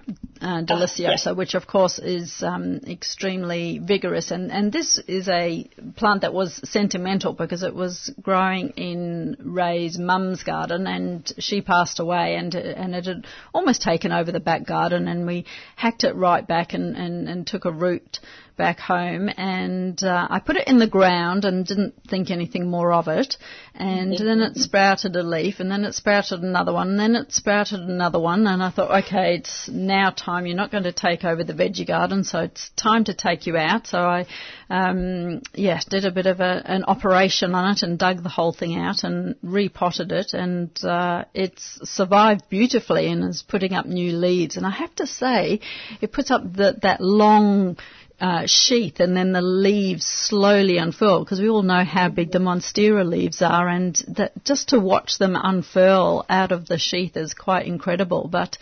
uh, deliciosa, which of course is um, extremely vigorous. And, and this is a plant that was sentimental because it was growing in Ray's mum's garden, and she passed away, and and it had almost taken over the back garden, and we hacked it right back and, and, and took a root back home. And uh, I put it in the ground and didn't think anything more of it. And then it sprouted a leaf and then it sprouted another one and then it sprouted another one. And I thought okay it's now time you're not going to take over the veggie garden so it's time to take you out. So I um, yeah did a bit of a, an operation on it and dug the whole thing out and repotted it. And uh, it's survived beautifully and is putting up new leaves. And I have to say it puts up the, that long uh, sheath and then the leaves slowly unfurl because we all know how big the monstera leaves are. And that just to watch them unfurl out of the sheath is quite incredible. But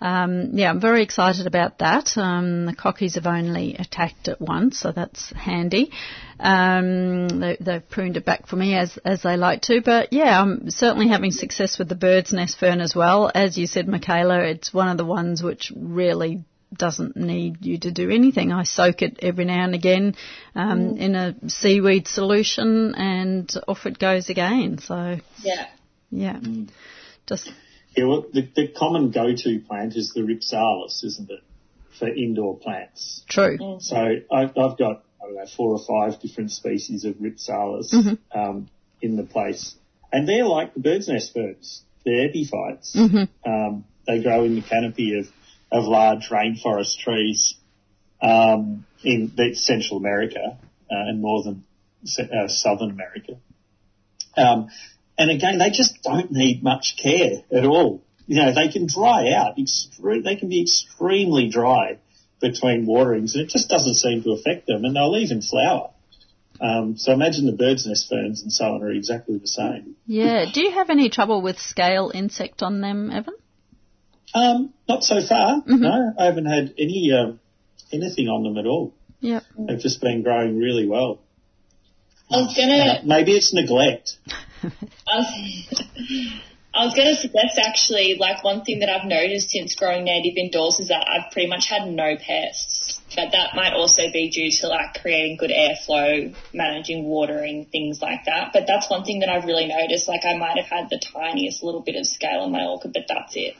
um, yeah, I'm very excited about that. Um, the cockies have only attacked it once, so that's handy. Um, they, they've pruned it back for me as as they like to, but yeah, I'm certainly having success with the bird's nest fern as well. As you said, Michaela, it's one of the ones which really doesn't need you to do anything. I soak it every now and again um, in a seaweed solution, and off it goes again. So Yeah. yeah, just Yeah, well, the, the common go-to plant is the Rhipsalis, isn't it, for indoor plants? true. So I, I've got, I don't know, four or five different species of Rhipsalis um, in the place. And they're like the bird's nest ferns. They're epiphytes. Um, they grow in the canopy of, of large rainforest trees um, in Central America uh, and northern uh, Southern America. Um, and again, they just don't need much care at all. You know, they can dry out. Extre- they can be extremely dry between waterings, and it just doesn't seem to affect them. And they'll even flower. Um, so imagine the bird's nest ferns and so on are exactly the same. Yeah. Do you have any trouble with scale insect on them, Evan? Um, not so far. No, I haven't had any um, anything on them at all. Yep. They've just been growing really well. I was gonna, Maybe it's neglect. I was, I was gonna suggest actually, like one thing that I've noticed since growing native indoors is that I've pretty much had no pests. But that might also be due to like creating good airflow, managing watering, things like that. But that's one thing that I've really noticed. Like I might have had the tiniest little bit of scale on my orchid, but that's it.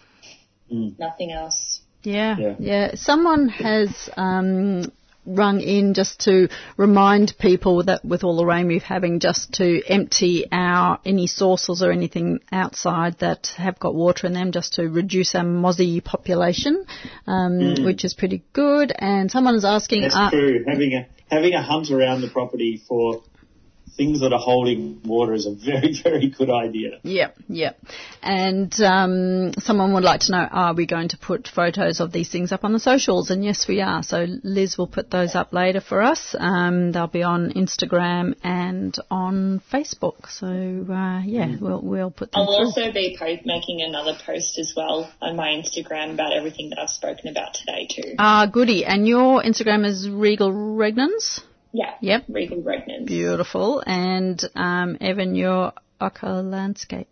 Nothing else. Yeah, Yeah. yeah. Someone has um, rung in just to remind people that with all the rain we're having, just to empty our any sources or anything outside that have got water in them, just to reduce our mozzie population, um, which is pretty good. And someone is asking, That's uh, true. Having a having a hunt around the property for things that are holding water is a very very good idea. Yep, yep. And um, someone would like to know, are we going to put photos of these things up on the socials? And yes, we are. So Liz will put those up later for us. Um, they'll be on Instagram and on Facebook. So uh, yeah, we'll we'll put them I'll through. also be po- making another post as well on my Instagram about everything that I've spoken about today too. Ah, goody. And your Instagram is Regal Regnans. Yeah. Yep. Regal Regnans. Beautiful. And um, Evan, your Oka Landscape.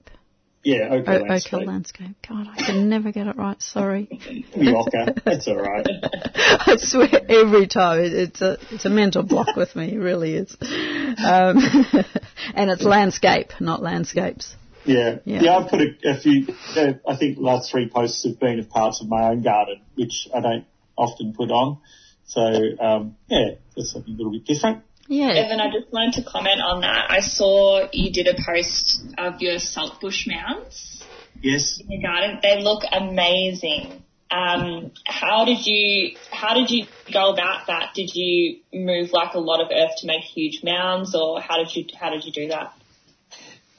Yeah, Oka O- landscape. Oka landscape. God, I can never get it right. Sorry. Oka. That's all right. I swear every time it, it's a it's a mental block with me. It really is. Um, and it's landscape, not landscapes. Yeah, Yeah. yeah. I've put a, a few. Uh, I think the last three posts have been of parts of my own garden, which I don't often put on. So um, yeah, that's something a little bit different. Yeah. Evan, I just wanted to comment on that. I saw you did a post of your saltbush mounds Yes. in your garden. They look amazing. Um, how did you how did you go about that? Did you move like a lot of earth to make huge mounds, or how did you how did you do that?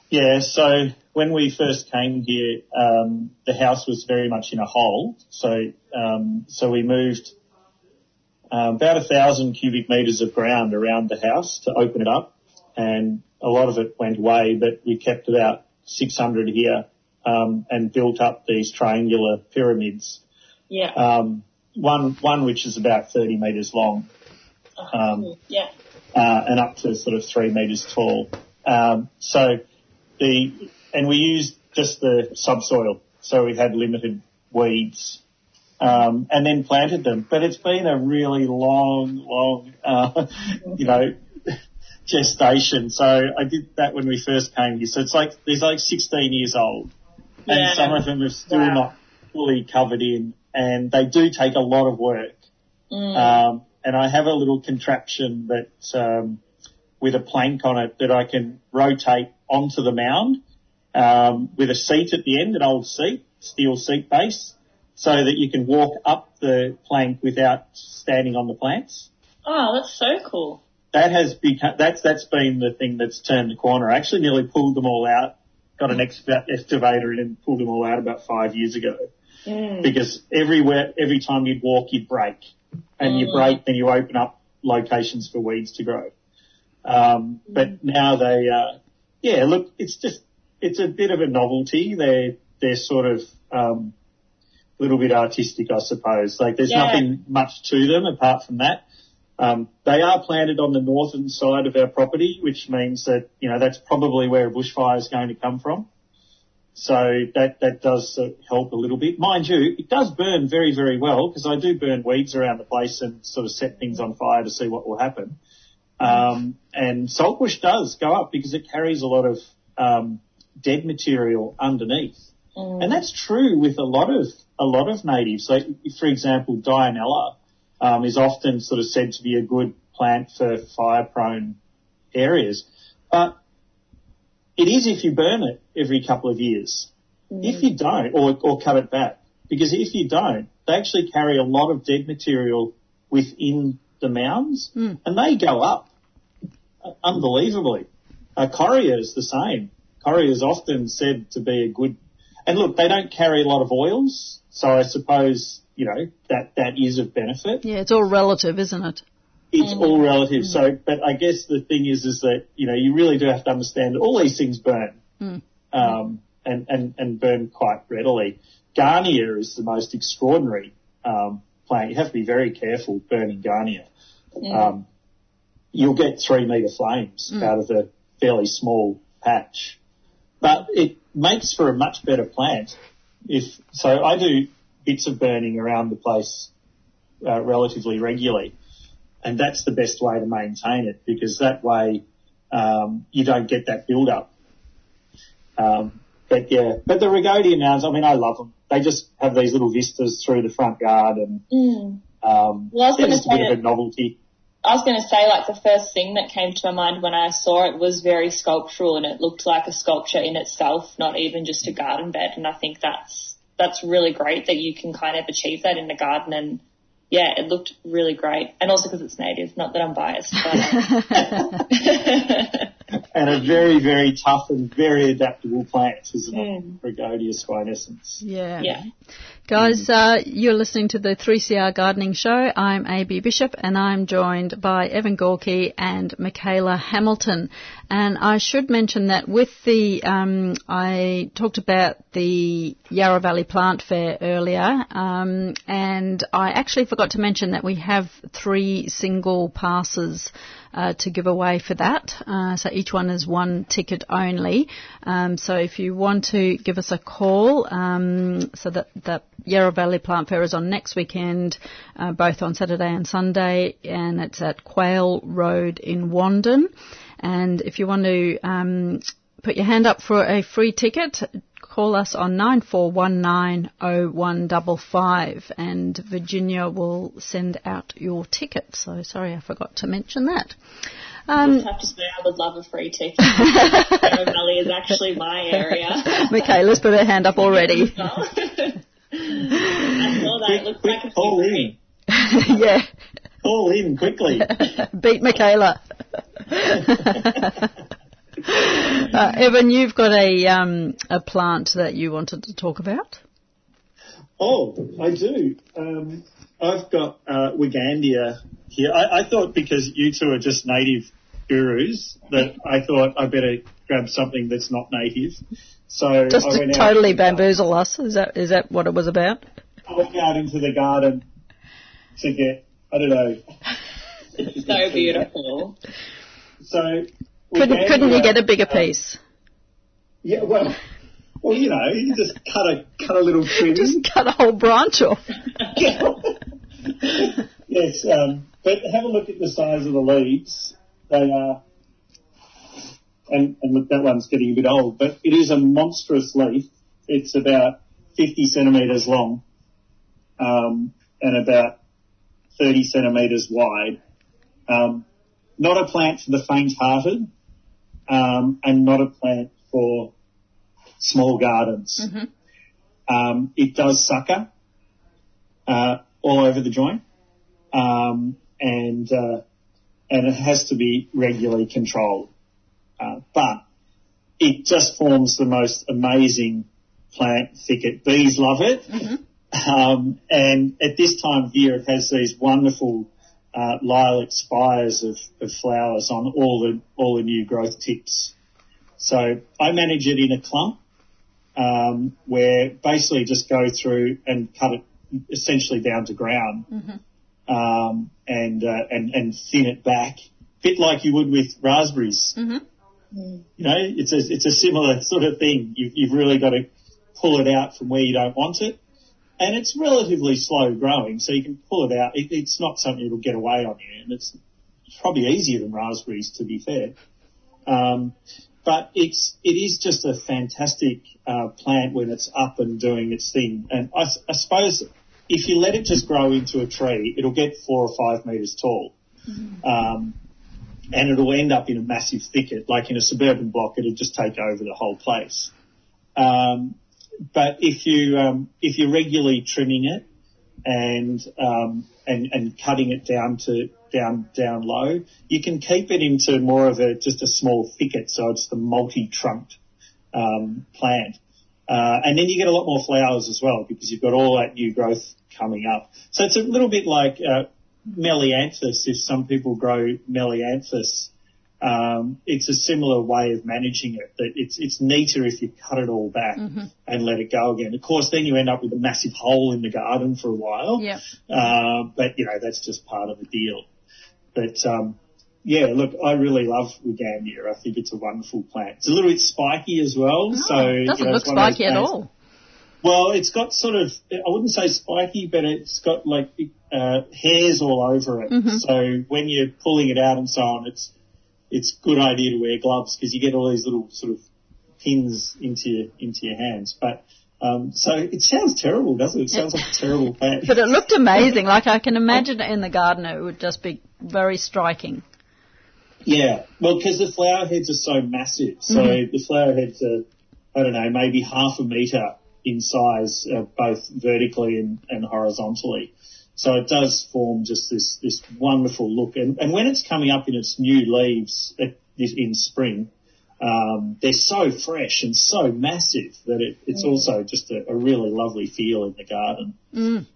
Yeah. So when we first came here, um, the house was very much in a hole. So um, so we moved um, about a thousand cubic meters of ground around the house to open it up, and a lot of it went away, but we kept about 600 here um, and built up these triangular pyramids. Yeah. Um, one one which is about 30 meters long, um, yeah. uh, and up to sort of three meters tall. Um, so the and we used just the subsoil, so we had limited weeds, um, and then planted them. But it's been a really long, long, uh, you know, gestation. So I did that when we first came here. So it's like there's like 16 years old, and Yeah. some of them are still Wow. not fully covered in, and they do take a lot of work. Mm. Um, and I have a little contraption that, um, with a plank on it that I can rotate onto the mound, um, with a seat at the end, an old seat, steel seat base, so that you can walk up the plank without standing on the plants. Oh, that's so cool. That has become, that's, that's been the thing that's turned the corner. I actually nearly pulled them all out, got an excavator in and pulled them all out about five years ago Mm. because everywhere, every time you'd walk, you'd break, and you Mm. break, then you open up locations for weeds to grow. Um, but now they, uh, yeah, look, it's just, it's a bit of a novelty. They're, they're sort of, um, little bit artistic, I suppose. Like there's Yeah. nothing much to them apart from that. Um, they are planted on the northern side of our property, which means that, you know, that's probably where a bushfire is going to come from. So that, that does uh, help a little bit. Mind you, it does burn very, very well because I do burn weeds around the place and sort of set things on fire to see what will happen. Um, and saltbush does go up because it carries a lot of, um, dead material underneath. And that's true with a lot of, a lot of natives. Like, for example, Dianella, um, is often sort of said to be a good plant for fire prone areas. But it is if you burn it every couple of years. If you don't, or, or cut it back, because if you don't, they actually carry a lot of dead material within the mounds, and they go up unbelievably. Uh, Correa is the same. Correa is often said to be a good, and look, they don't carry a lot of oils, so I suppose you know that that is of benefit Yeah, it's all relative, isn't it? it's all relative. So, but I guess the thing is, is that you know you really do have to understand that all these things burn, um, and and and burn quite readily. Gahnia is the most extraordinary um, plant. You have to be very careful burning Gahnia. Um, you'll get three metre flames out of a fairly small patch, but it makes for a much better plant. If so, I do bits of burning around the place uh, relatively regularly and that's the best way to maintain it because that way um, you don't get that build up. Um, but yeah, but the Rhagodia mounds, I mean, I love them. They just have these little vistas through the front yard, and Mm. um, Well, I was they're just a bit of a novelty. I was going to say, like, the first thing that came to my mind when I saw it was very sculptural and it looked like a sculpture in itself, not even just a garden bed. And I think that's, that's really great that you can kind of achieve that in the garden. And yeah, it looked really great. And also because it's native, not that I'm biased, but. And a very, very tough and very adaptable plant, isn't it? Mm. Rhagodia spinescens. Yeah. yeah. Guys, uh, you're listening to the 3CR Gardening Show. I'm AB Bishop and I'm joined by Evan Gorky and Michaela Hamilton. And I should mention that with the, um, I talked about the Yarra Valley Plant Fair earlier, um, and I actually forgot to mention that we have three single passes uh, to give away for that. Uh, so each one is one ticket only. Um, so if you want to give us a call, um, so that the Yarra Valley Plant Fair is on next weekend, uh, both on Saturday and Sunday, and it's at Quayle Road in Wandin. And if you want to um, put your hand up for a free ticket, call us on 94190155 and Virginia will send out your ticket. So sorry I forgot to mention that. Um, I have to say I would love a free ticket. Yarra Valley is actually my area. Michaela's put her hand up already. I saw that. It looks like a Call in. yeah. Call in quickly. Beat Michaela. Uh, Evan, you've got a um, a plant that you wanted to talk about. Oh, I do. Um, I've got uh, Wigandia here. I, I thought because you two are just native gurus that I thought I better grab something that's not native. So Just to totally bamboozle us. Is that is that what it was about? I went out into the garden to get I don't know. It's so beautiful. So Couldn't couldn't you get a bigger piece? Yeah, well, well, you know, you just cut a cut a little trim. Just cut a whole branch off. yes, um, but have a look at the size of the leaves. They are, and, and look, that one's getting a bit old, but it is a monstrous leaf. It's about 50 centimetres long, um, and about 30 centimetres wide. Um, not a plant for the faint-hearted, um, and not a plant for small gardens. Um, it does sucker uh, all over the joint, um, and uh, and it has to be regularly controlled. Uh, but it just forms the most amazing plant thicket. Bees love it, um, and at this time of year, it has these wonderful uh, lilac spires of, of flowers on all the all the new growth tips. So I manage it in a clump um, where basically just go through and cut it essentially down to ground um, and, uh, and and thin it back, bit like you would with raspberries. You know, it's a it's a similar sort of thing. You've, you've really got to pull it out from where you don't want it, and it's relatively slow growing, so you can pull it out. It, it's not something that'll get away on you, and it's probably easier than raspberries, to be fair. Um, but it's it is just a fantastic uh, plant when it's up and doing its thing. And I suppose if you let it just grow into a tree, it'll get four or five metres tall, um, and it'll end up in a massive thicket. Like in a suburban block, it'll just take over the whole place. Um, but if you um, if you're regularly trimming it and um, and and cutting it down to down down low, you can keep it into more of a just a small thicket, so it's the multi-trunked um, plant. Uh, and then you get a lot more flowers as well because you've got all that new growth coming up. So it's a little bit like uh, Melianthus. If some people grow Melianthus, um, it's a similar way of managing it. That it's it's neater if you cut it all back and let it go again. Of course, then you end up with a massive hole in the garden for a while. Yep. Uh, but you know that's just part of the deal. But um, yeah, look, I really love Wigandia. I think it's a wonderful plant. It's a little bit spiky as well. so Oh, you doesn't know, look it's one of spiky at all. Well, it's got sort of, I wouldn't say spiky, but it's got like uh, hairs all over it. Mm-hmm. So when you're pulling it out and so on, it's it's a good idea to wear gloves because you get all these little sort of pins into your into your hands. But um, so it sounds terrible, doesn't it? It sounds like a terrible plant. But it looked amazing. Like I can imagine in the garden. It would just be very striking. Yeah, well, because the flower heads are so massive. So the flower heads are, I don't know, maybe half a metre in size, uh, both vertically and, and horizontally. So it does form just this, this wonderful look. And, and when it's coming up in its new leaves in spring, um, they're so fresh and so massive that it, it's also just a, a really lovely feel in the garden. Mm.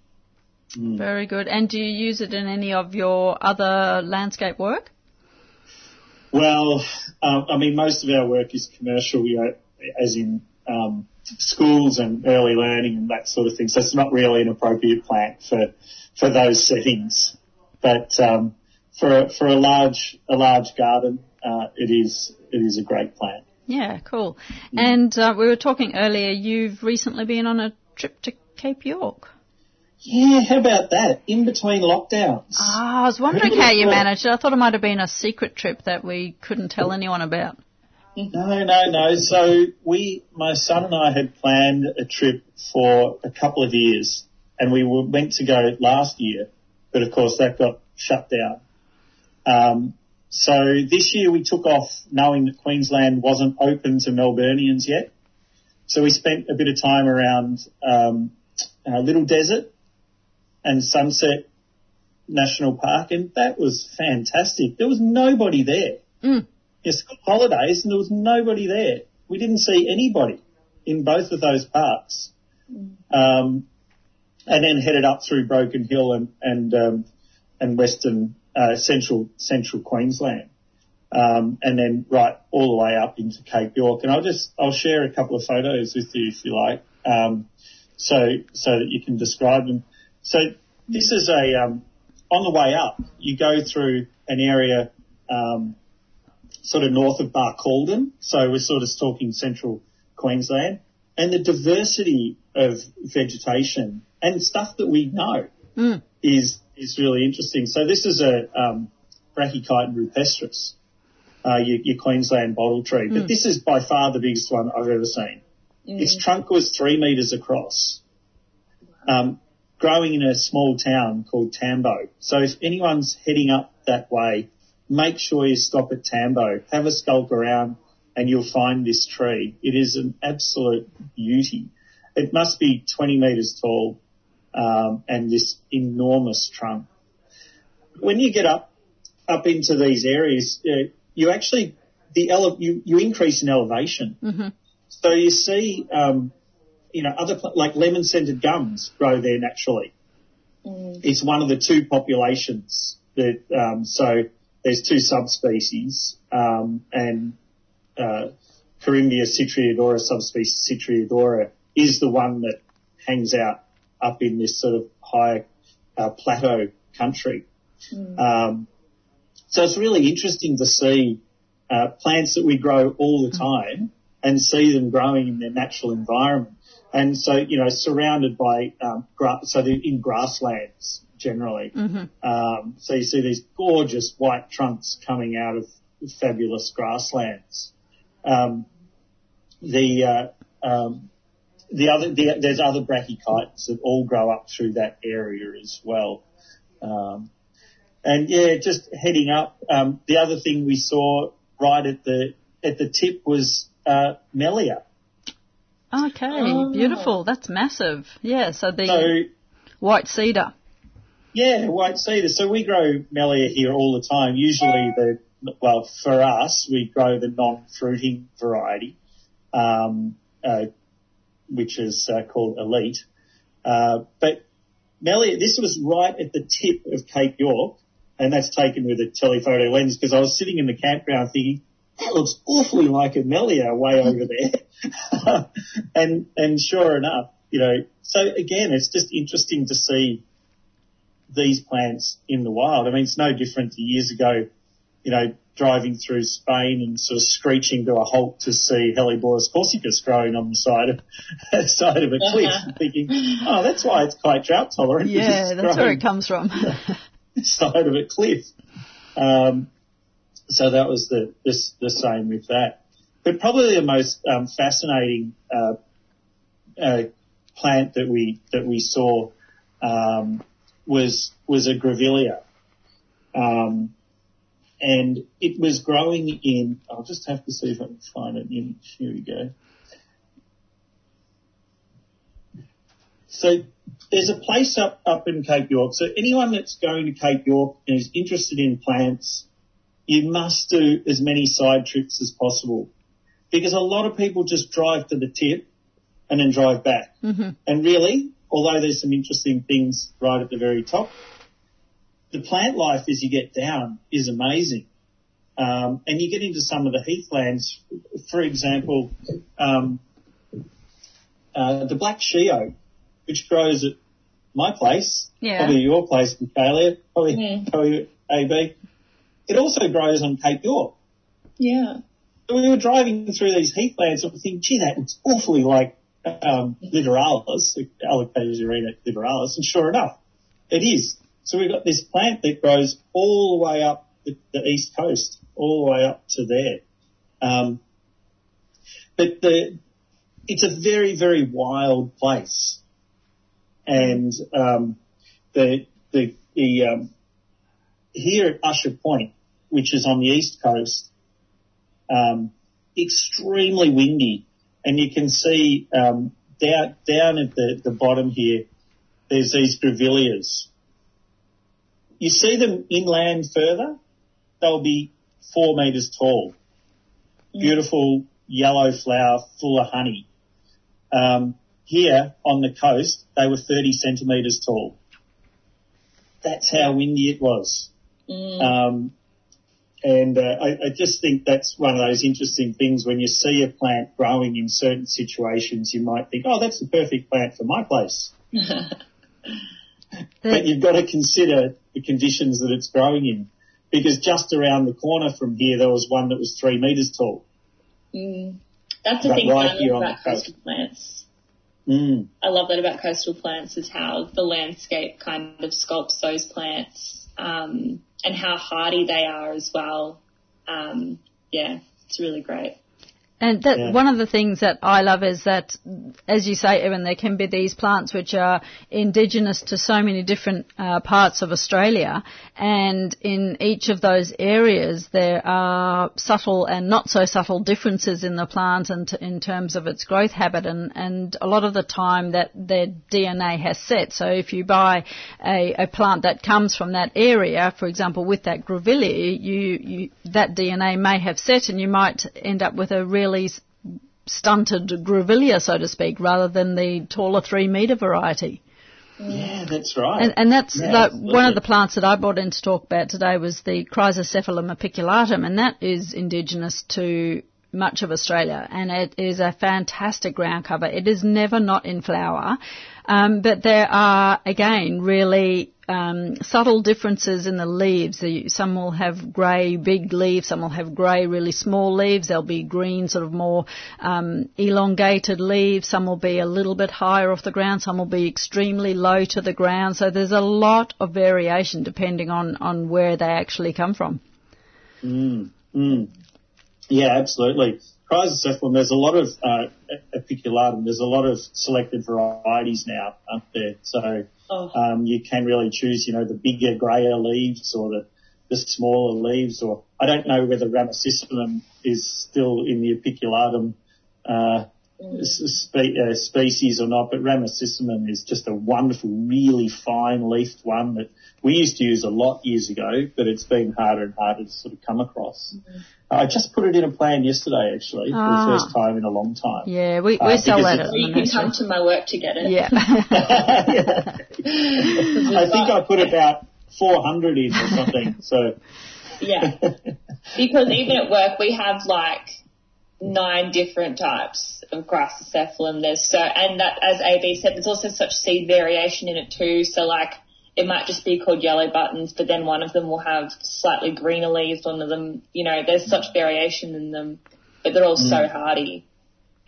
Mm. Very good. And do you use it in any of your other landscape work? Well, um, I mean, most of our work is commercial, you know, as in um, schools and early learning and that sort of thing. So it's not really an appropriate plant for for those settings. But um, for for a large a large garden, uh, it is it is a great plant. Yeah, cool. And uh, we were talking earlier. You've recently been on a trip to Cape York. Yeah, how about that? In between lockdowns. Ah, I was wondering how you managed it. I thought it might have been a secret trip that we couldn't tell anyone about. No, no, no. So we, my son and I had planned a trip for a couple of years and we were meant to go last year, but of course that got shut down. Um, so this year we took off knowing that Queensland wasn't open to Melburnians yet. So we spent a bit of time around, um, uh, Little Desert and Sunset National Park and that was fantastic. There was nobody there. Mm. It's school holidays and there was nobody there. We didn't see anybody in both of those parks. Um, and then headed up through Broken Hill and, and, um, and Western, uh, central, central Queensland. Um, and then right all the way up into Cape York. And I'll just, I'll share a couple of photos with you if you like. Um, so, so that you can describe them. So this is a, um, on the way up, you go through an area, um, sort of north of Barcaldine. So we're sort of talking central Queensland and the diversity of vegetation and stuff that we know Mm. is, is really interesting. So this is a, um, Brachychiton rupestris, uh, your, your Queensland bottle tree, but this is by far the biggest one I've ever seen. Its trunk was three metres across, um, growing in a small town called Tambo. So if anyone's heading up that way, make sure you stop at Tambo, have a skulk around, and you'll find this tree. It is an absolute beauty. It must be 20 metres tall, um, and this enormous trunk. When you get up, up into these areas, uh, you actually, the ele- you, you increase in elevation. hmm So you see, um, you know, other like lemon scented gums grow there naturally. It's one of the two populations that um, so there's two subspecies, um, and uh, Corymbia citriodora subspecies citriodora is the one that hangs out up in this sort of high uh, plateau country. Um, so it's really interesting to see uh, plants that we grow all the time and see them growing in their natural environment. And so, you know, surrounded by, um, gra- so in grasslands generally. Um, so you see these gorgeous white trunks coming out of fabulous grasslands. Um, the, uh, um, the other, the, there's other brachychitons that all grow up through that area as well. Um, and yeah, just heading up, um, the other thing we saw right at the, at the tip was, uh, Melia. Okay, beautiful. That's massive. Yeah, so the So, white cedar. Yeah, white cedar. So we grow Melia here all the time. Usually the, well, for us, we grow the non-fruiting variety, um, uh, which is uh, called Elite. Uh, but Melia, this was right at the tip of Cape York, and that's taken with a telephoto lens because I was sitting in the campground thinking, that looks awfully like a Melia way over there. and, and sure enough, you know, so again, it's just interesting to see these plants in the wild. I mean, it's no different to years ago, you know, driving through Spain and sort of screeching to a halt to see Helleborus corsicus growing on the side of side of a cliff, thinking, oh, that's why it's quite drought tolerant. Yeah, that's where it comes from. side of a cliff. Um, so that was the, the the same with that. But probably the most um, fascinating uh, uh, plant that we that we saw um, was was a grevillea, um, and it was growing in. I'll just have to see if I can find an image. Here we go. So there's a place up, up in Cape York. So anyone that's going to Cape York and is interested in plants, you must do as many side trips as possible. because a lot of people just drive to the tip and then drive back. Mm-hmm. And really, although there's some interesting things right at the very top, the plant life as you get down is amazing. Um, and you get into some of the heathlands, for example, um, uh, the black sheo, which grows at my place, Yeah. probably your place, Michaela, probably, Mm. probably AB. It also grows on Cape York. Yeah. So we were driving through these heathlands and we think, gee, that looks awfully like um, Littoralis, Allocasuarina littoralis, and sure enough, it is. So we've got this plant that grows all the way up the, the east coast, all the way up to there. Um, but the, it's a very, very wild place. And um, the, the, the um, here at Usher Point, which is on the east coast, um, extremely windy, and you can see um, down down at the, the bottom here. There's these grevilleas. You see them inland further; they'll be four meters tall. Beautiful yellow flower, full of honey. Um, here on the coast, they were 30 centimeters tall. That's how windy it was. Mm. Um, and uh, I, I just think that's one of those interesting things when you see a plant growing in certain situations, you might think, oh, that's the perfect plant for my place. But you've got to consider the conditions that it's growing in. Because just around the corner from here, there was one that was three metres tall. Mm. That's the But thing right I love about coastal plants. Mm. I love that about coastal plants is how the landscape kind of sculpts those plants um, and how hardy they are as well. Um, yeah, it's really great. And that, Yeah. one of the things that I love is that, as you say, Evan, there can be these plants which are indigenous to so many different uh, parts of Australia, and in each of those areas there are subtle and not so subtle differences in the plant and t- in terms of its growth habit, and, and a lot of the time that their DNA has set. So if you buy a, a plant that comes from that area, for example, with that grevillea, you, you that DNA may have set, and you might end up with a really stunted grevillea, so to speak, rather than the taller three metre variety. Yeah, that's right. And, and that's Yeah, the, one of the plants that I brought in to talk about today was the Chrysocephalum apiculatum, and that is indigenous to much of Australia, and it is a fantastic ground cover. It is never not in flower, um, but there are again really um, subtle differences in the leaves. Some will have grey big leaves, some will have grey really small leaves. There'll be green sort of more um, elongated leaves. Some will be a little bit higher off the ground. Some will be extremely low to the ground. So there's a lot of variation depending on on where they actually come from. Mm, mm. Yeah, absolutely. Chrysocephalum, there's a lot of uh, apiculatum. There's a lot of selected varieties now up there. So Oh, um, you can really choose, you know, the bigger, grayer leaves or the, the smaller leaves. Or I don't know whether Ramosissimum is still in the apiculatum uh, s- spe- uh, species or not, but Ramosissimum is just a wonderful, really fine leafed one that we used to use a lot years ago, but it's been harder and harder to sort of come across. I just put it in a plan yesterday, actually, for Ah. the first time in a long time. Yeah, we, we Uh, sell because that at you can come to my work to get it. Yeah. I think I put about 400 in or something. So Yeah. Because even at work, we have like nine different types of Chrysocephalum. There's so, and that, as AB said, there's also such seed variation in it too. So like, it might just be called yellow buttons, but then one of them will have slightly greener leaves. One of them, you know, there's such variation in them, but they're all so hardy.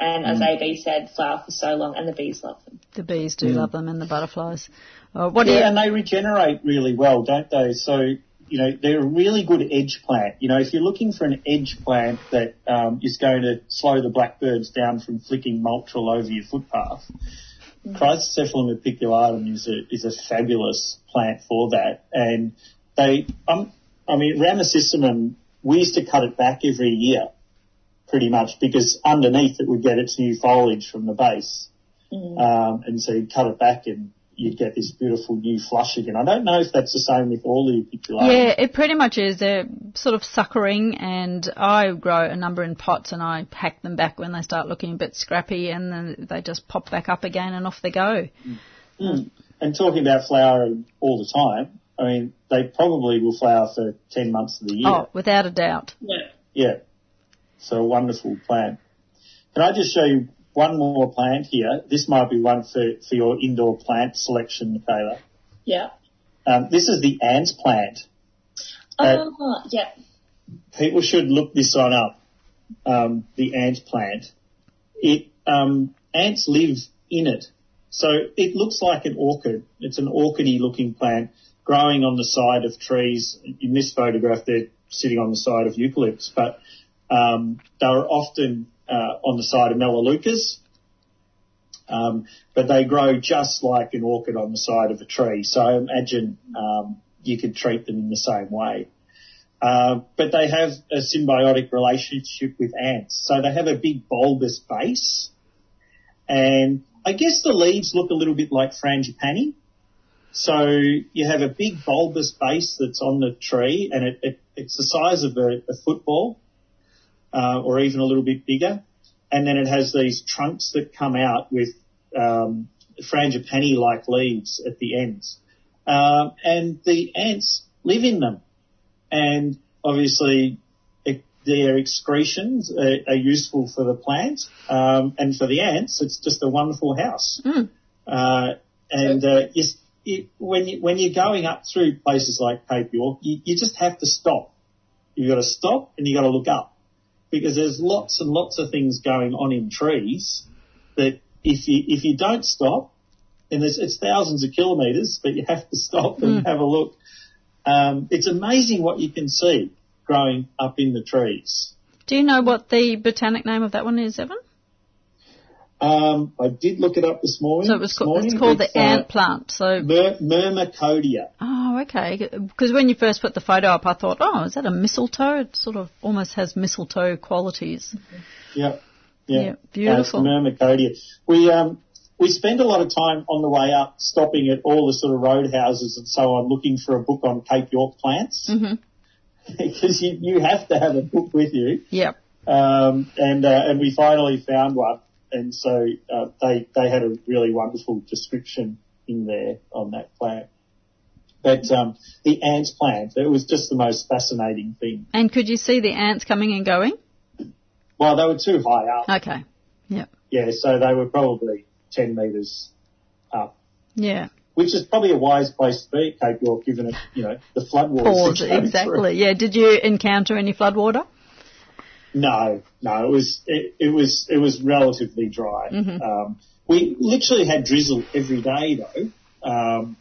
And as AB said, flower for so long, and the bees love them. the bees do love them and the butterflies. Uh, what yeah, you, and they regenerate really well, don't they? So you know they're a really good edge plant. You know, if you're looking for an edge plant that um, is going to slow the blackbirds down from flicking mulch all over your footpath, Chrysocephalum apiculatum is a is a fabulous plant for that. And they, um, I mean, Ramosissimum, we used to cut it back every year, pretty much, because underneath it would get its new foliage from the base. Um, and so you'd cut it back and you'd get this beautiful new flush again. I don't know if that's the same with all the Ubiquularia. Yeah, it pretty much is. They're sort of suckering, and I grow a number in pots, and I hack them back when they start looking a bit scrappy, and then they just pop back up again, and off they go. Mm. And talking about flowering all the time, I mean, they probably will flower for 10 months of the year. Oh, without a doubt. Yeah. Yeah. So a wonderful plant. Can I just show you one more plant here? This might be one for, for your indoor plant selection, Michaela. Yeah. Um, this is the ant plant. Uh, Oh, yeah. people should look this one up. Um, the ant plant. It um, ants live in it, so it looks like an orchid. It's an orchidy looking plant growing on the side of trees. In this photograph, they're sitting on the side of eucalypts, but um, they are often uh, on the side of melaleucas. Um, but they grow just like an orchid on the side of a tree. So I imagine um, you could treat them in the same way. Uh, but they have a symbiotic relationship with ants. So they have a big bulbous base. And I guess the leaves look a little bit like frangipani. So you have a big bulbous base that's on the tree and it, it, it's the size of a, a football, uh, or even a little bit bigger. And then it has these trunks that come out with, um, frangipani-like leaves at the ends. Um, and the ants live in them and obviously it, their excretions are, are useful for the plant, um, and for the ants, it's just a wonderful house. Mm. Uh, and uh, you, you, when you, when you're going up through places like Cape York, you, you just have to stop. You've got to stop and you've got to look up because there's lots and lots of things going on in trees that if you if you don't stop, and there's, it's thousands of kilometres, but you have to stop and have a look. Um, it's amazing what you can see growing up in the trees. Do you know what the botanic name of that one is, Evan? Um, I did look it up this morning. So it was called, it's called the uh, ant plant. So, Mur- Myrmecodia. oh, okay. Because when you first put the photo up, I thought, oh, is that a mistletoe? It sort of almost has mistletoe qualities. Yep. Yeah. Yeah, beautiful. Uh, it's Myrmecodia. We um we spend a lot of time on the way up stopping at all the sort of roadhouses and so on looking for a book on Cape York plants. Mhm. Because you, you have to have a book with you. Yep. Um, and, uh, and we finally found one. And so, uh, they, they had a really wonderful description in there on that plant. But, um, the ants plant, it was just the most fascinating thing. And could you see the ants coming and going? Well, they were too high up. Okay. Yep. Yeah, so they were probably 10 metres up, Yeah. which is probably a wise place to be Cape York given it, you know, the floodwaters. Pause. Exactly. through. Yeah. Did you encounter any floodwater? No, no, it was, it, it was, it was relatively dry. Um, we literally had drizzle every day though, um,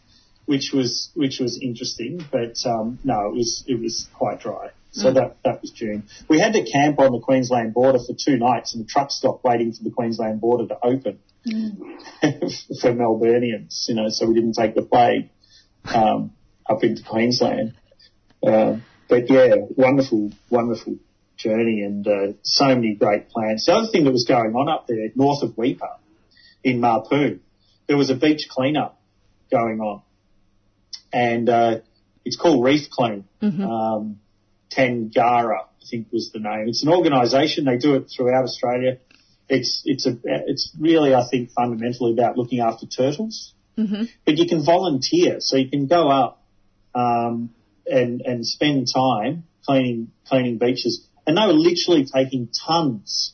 which was, which was interesting, but, um, no, it was, it was quite dry. So that, that was June. We had to camp on the Queensland border for two nights and the truck stop waiting for the Queensland border to open for Melburnians, you know, so we didn't take the plague, um, up into Queensland. Um, but yeah, wonderful, wonderful journey and uh, so many great plants. The other thing that was going on up there north of Weipa in Mapoon, there was a beach cleanup going on, and uh, it's called Reef Clean. Um, Tangaroa, I think was the name. It's an organisation. They do it throughout Australia. It's it's a it's really I think fundamentally about looking after turtles. Mm-hmm. But you can volunteer, so you can go up um, and and spend time cleaning cleaning beaches. And they were literally taking tons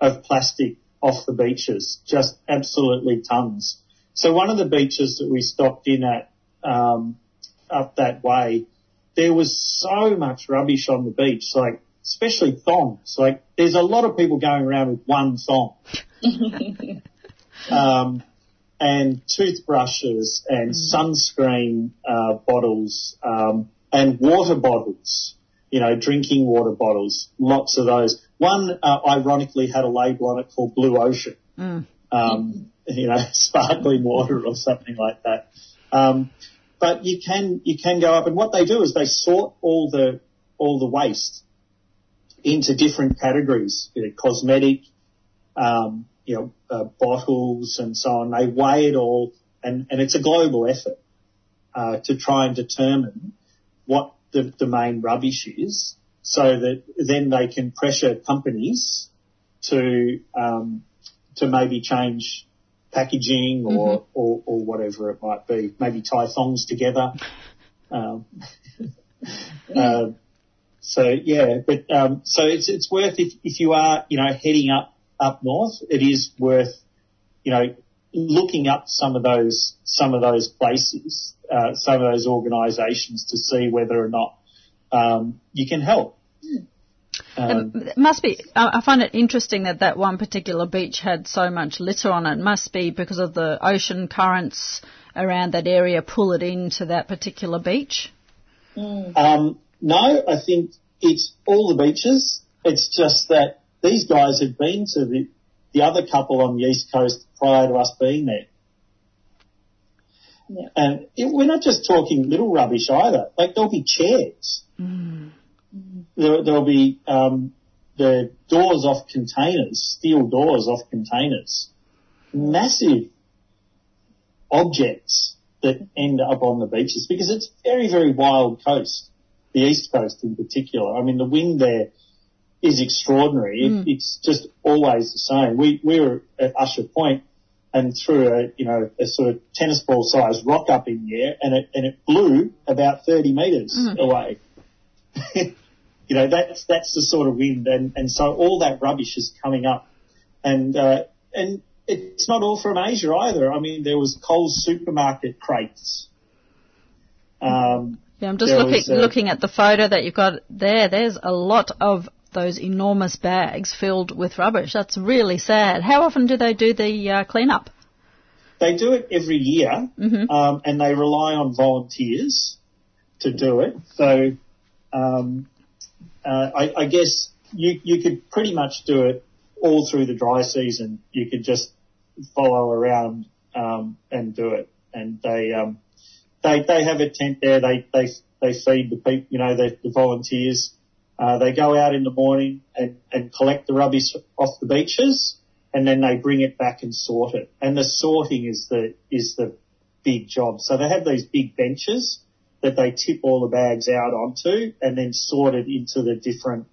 of plastic off the beaches, just absolutely tons. So one of the beaches that we stopped in at um, up that way, there was so much rubbish on the beach, like especially thongs. Like there's a lot of people going around with one thong. um, and toothbrushes and sunscreen uh, bottles um, and water bottles. You know, drinking water bottles, lots of those. One, uh, ironically, had a label on it called Blue Ocean. Um, you know, sparkling water or something like that. Um, but you can you can go up, and what they do is they sort all the all the waste into different categories, you know, cosmetic, um, you know, uh, bottles and so on. They weigh it all and, and it's a global effort uh, to try and determine what the, the main rubbish is, so that then they can pressure companies to um, to maybe change packaging or, or or whatever it might be. Maybe tie thongs together. Um, uh, so yeah, but um, so it's it's worth if if you are you know heading up up north, it is worth you know looking up some of those some of those places, uh, some of those organisations to see whether or not um, you can help. Um, It must be. I I find it interesting that that one particular beach had so much litter on it. Must be because of the ocean currents around that area pull it into that particular beach. Um, no, I think it's all the beaches. It's just that these guys have been to the, the other couple on the east coast prior to us being there. Yeah. And it, we're not just talking little rubbish either. Like there'll be chairs. There, there'll be um, the doors off containers, steel doors off containers, massive objects that end up on the beaches because it's very, very wild coast, the east coast in particular. I mean, the wind there is extraordinary. It, it's just always the same. We, we were at Usher Point and threw a, you know, a sort of tennis ball sized rock up in the air and it, and it blew about 30 metres away. you know, that's, that's the sort of wind and, and so all that rubbish is coming up and, uh, and it's not all from Asia either. I mean, there was Coles supermarket crates. Um, Yeah, I'm just looking was, uh, looking at the photo that you've got there. There's a lot of those enormous bags filled with rubbish. That's really sad. How often do they do the uh, cleanup? they do it every year, um, and they rely on volunteers to do it. So, um, uh, I, I guess you you could pretty much do it all through the dry season. You could just follow around um, and do it, and they um, they they have a tent there. They they they feed the people, you know, the, the volunteers. Uh, they go out in the morning and, and collect the rubbish off the beaches, and then they bring it back and sort it. And the sorting is the is the big job. So they have these big benches that they tip all the bags out onto, and then sort it into the different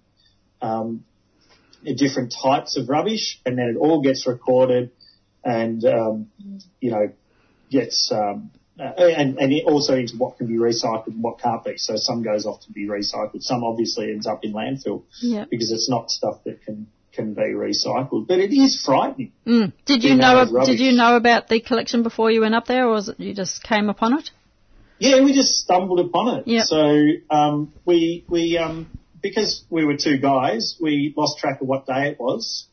um, different types of rubbish, and then it all gets recorded, and um, you know gets um, uh, and and also into what can be recycled and what can't be. So some goes off to be recycled, some obviously ends up in landfill Yeah. because it's not stuff that can can be recycled. But it is frightening. Mm. Did you know? of Did you know about the collection before you went up there, or was it you just came upon it? Yeah, we just stumbled upon it. Yep. So um, we we um, because we were two guys, we lost track of what day it was,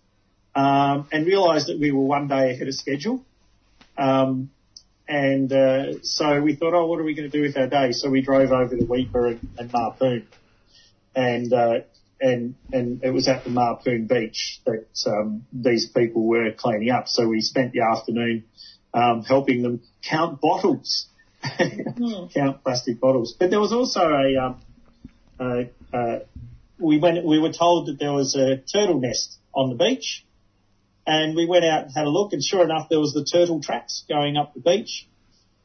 um, and realised that we were one day ahead of schedule. Um, and uh, so we thought, oh, what are we going to do with our day? So we drove over to Weipa and, and Mapoon, and uh, and and it was at the Mapoon beach that um, these people were cleaning up. So we spent the afternoon um, helping them count bottles, count plastic bottles. But there was also a um, uh, uh, we went we were told that there was a turtle nest on the beach, and we went out and had a look, and sure enough, there was the turtle tracks going up the beach.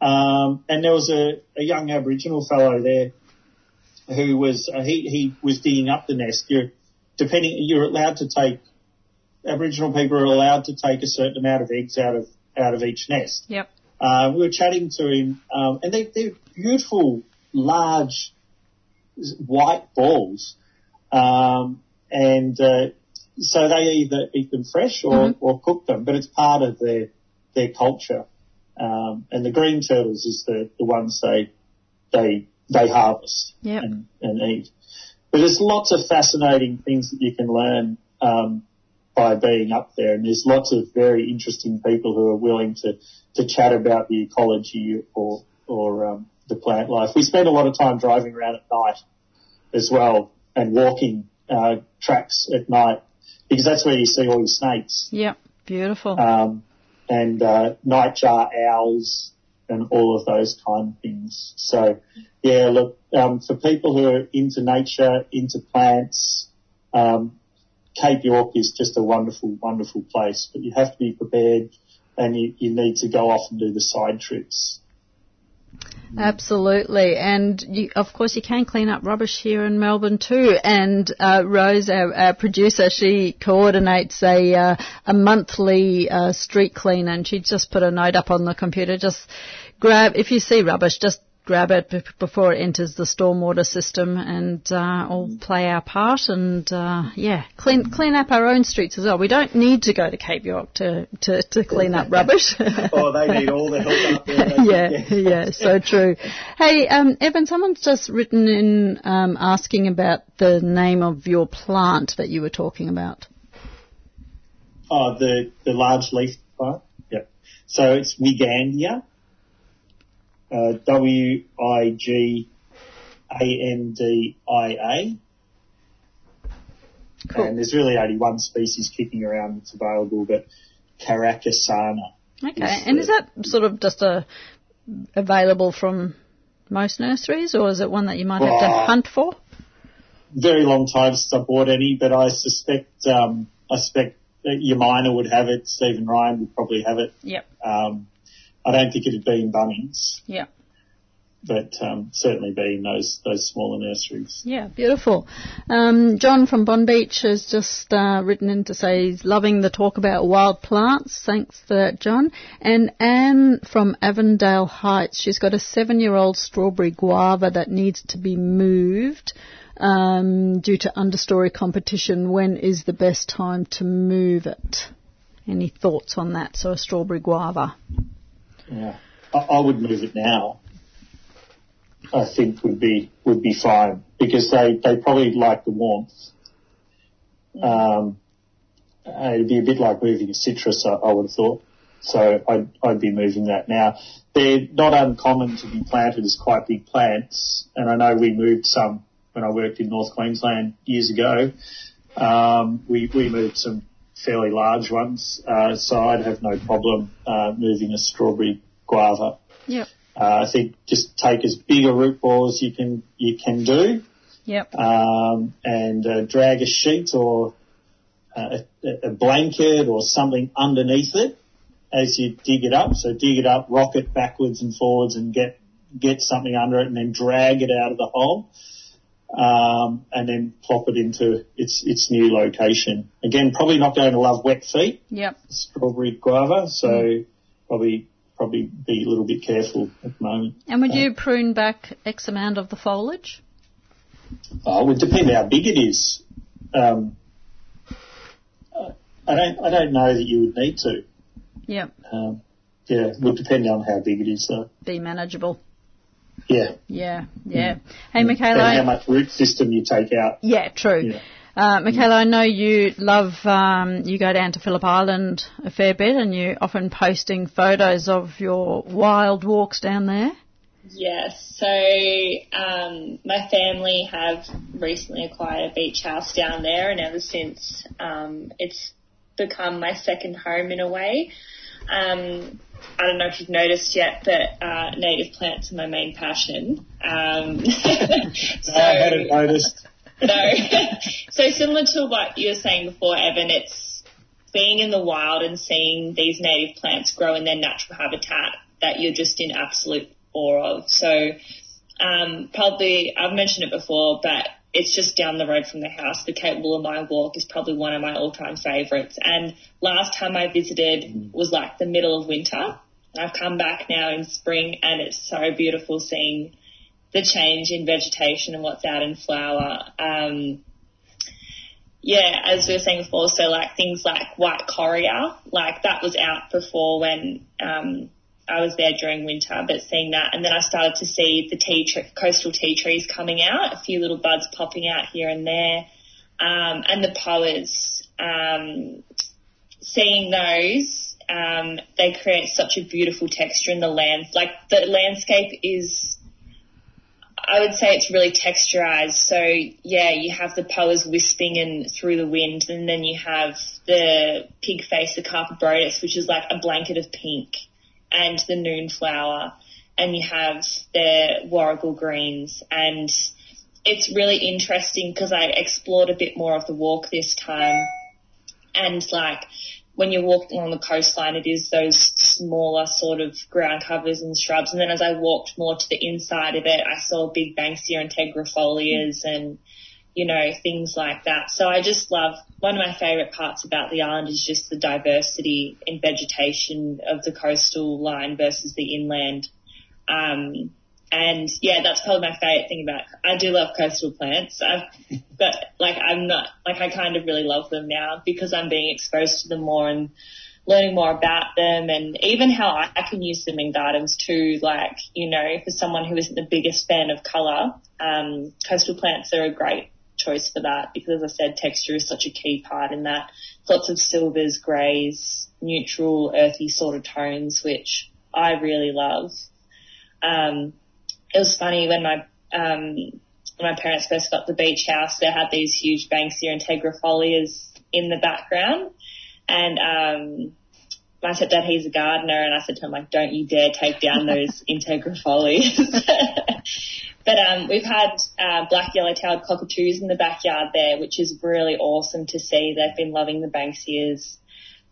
Um, and there was a, a young Aboriginal fellow there who was uh, he he was digging up the nest. You're depending you're allowed to take Aboriginal people are allowed to take a certain amount of eggs out of out of each nest. Yep. Uh, we were chatting to him, um, and they, they're beautiful, large, white balls, um, and uh, so they either eat them fresh or, or cook them, but it's part of their their culture. Um, and the green turtles is the, the ones they they they harvest Yep. and, and eat. But there's lots of fascinating things that you can learn um, by being up there, and there's lots of very interesting people who are willing to to chat about the ecology or or um, the plant life. We spend a lot of time driving around at night as well and walking uh, tracks at night because that's where you see all the snakes Yep. Beautiful. um, and uh, nightjar owls and all of those kind of things. So, yeah, look, um, for people who are into nature, into plants, um, Cape York is just a wonderful, wonderful place, but you have to be prepared and you, you need to go off and do the side trips. Absolutely, and you, of course you can clean up rubbish here in Melbourne too. And uh, Rose, our, our, producer, she coordinates a uh, a monthly uh, street clean, and she just put a note up on the computer. Just grab if you see rubbish, just grab it b- before it enters the stormwater system and uh, all play our part and uh, yeah clean clean up our own streets as well. We don't need to go to Cape York to, to, to clean up rubbish. Oh they need all the help up there yeah yeah so true. Hey um, Evan someone's just written in um, asking about the name of your plant that you were talking about. Oh the the large leaf plant? Yep. So it's Wigandia uh, W I G A N D I A. Cool. And there's really only one species kicking around that's available, but Caracasana. Okay, is and the- is that sort of just a available from most nurseries, or is it one that you might have to hunt for? Very long time since I bought any, but I suspect um, I suspect your minor would have it. Stephen Ryan would probably have it. Yep. Um, I don't think it'd be Bunnings, Yep. but um, certainly be those those smaller nurseries. Yeah, beautiful. Um, John from Bonbeach has just uh, written in to say he's loving the talk about wild plants. Thanks for that, John. And Anne from Avondale Heights, she's got a seven-year-old strawberry guava that needs to be moved um, due to understory competition. When is the best time to move it? Any thoughts on that? So a strawberry guava. Yeah, I, I would move it now. I think would be would be fine because they they probably like the warmth. Um, it'd be a bit like moving a citrus, I, I would have thought. So I'd I'd be moving that now. They're not uncommon to be planted as quite big plants, and I know we moved some when I worked in North Queensland years ago. Um, we we moved some fairly large ones, uh, so I'd have no problem uh, moving a strawberry guava. Yep. Uh, I think just take as big a root ball as you can you can do, Yep. um, and uh, drag a sheet or a, a blanket or something underneath it as you dig it up. So dig it up, rock it backwards and forwards, and get get something under it, and then drag it out of the hole. Um, and then plop it into its its new location. Again, probably not going to love wet feet Yep. strawberry guava, so probably probably be a little bit careful at the moment. And would you prune back X amount of the foliage? Oh, it would depend how big it is. Um, uh, I don't I don't know that you would need to. Yep. Um, yeah, it would depend on how big it is though. Be manageable. Yeah, Yeah, yeah. Hey, Michaela. and how much root system you take out. Yeah, true. Yeah. Uh, Michaela, I know you love, um, you go down to Phillip Island a fair bit and you're often posting photos of your wild walks down there. Yes. So um, my family have recently acquired a beach house down there, and ever since um, it's become my second home in a way. Um, I don't know if you've noticed yet, but uh, native plants are my main passion. Um, so, I hadn't noticed. no. so similar to what you were saying before, Evan, it's being in the wild and seeing these native plants grow in their natural habitat that you're just in absolute awe of. So um, probably, I've mentioned it before, but it's just down the road from the house. The Cape Woolamai walk is probably one of my all-time favourites. And last time I visited was like the middle of winter. I've come back now in spring and it's so beautiful seeing the change in vegetation and what's out in flower. Um, yeah, as we were saying before, so like things like white correa, like that was out before when um, I was there during winter, but seeing that, and then I started to see the tea coastal tea trees coming out, a few little buds popping out here and there, um, and the poas. Um, seeing those, um, they create such a beautiful texture in the land. Like the landscape is I would say it's really texturized. So yeah, you have the poas wisping and through the wind, and then you have the pig face, the carpobrotus, which is like a blanket of pink, and the noon flower, and you have the warrigal greens, and it's really interesting because I explored a bit more of the walk this time, and like when you're walking along the coastline, it is those smaller sort of ground covers and shrubs. And then as I walked more to the inside of it, I saw big Banksia integrifolias and, you know, things like that. So I just love, one of my favourite parts about the island is just the diversity in vegetation of the coastal line versus the inland. Um, and yeah, that's probably my favourite thing about. It. I do love coastal plants, I've, but like I'm not like I kind of really love them now because I'm being exposed to them more and learning more about them, and even how I, I can use them in gardens too. Like you know, for someone who isn't the biggest fan of colour, um, coastal plants are a great choice for that because, as I said, texture is such a key part in that. Lots of silvers, greys, neutral, earthy sort of tones, which I really love. Um, it was funny when my um, when my parents first got the beach house, they had these huge Banksia integrifolias in the background, and um, my stepdad he's a gardener, and I said to him like, "Don't you dare take down those integrifolias." but um, we've had uh, black yellow-tailed cockatoos in the backyard there, which is really awesome to see. They've been loving the Banksias.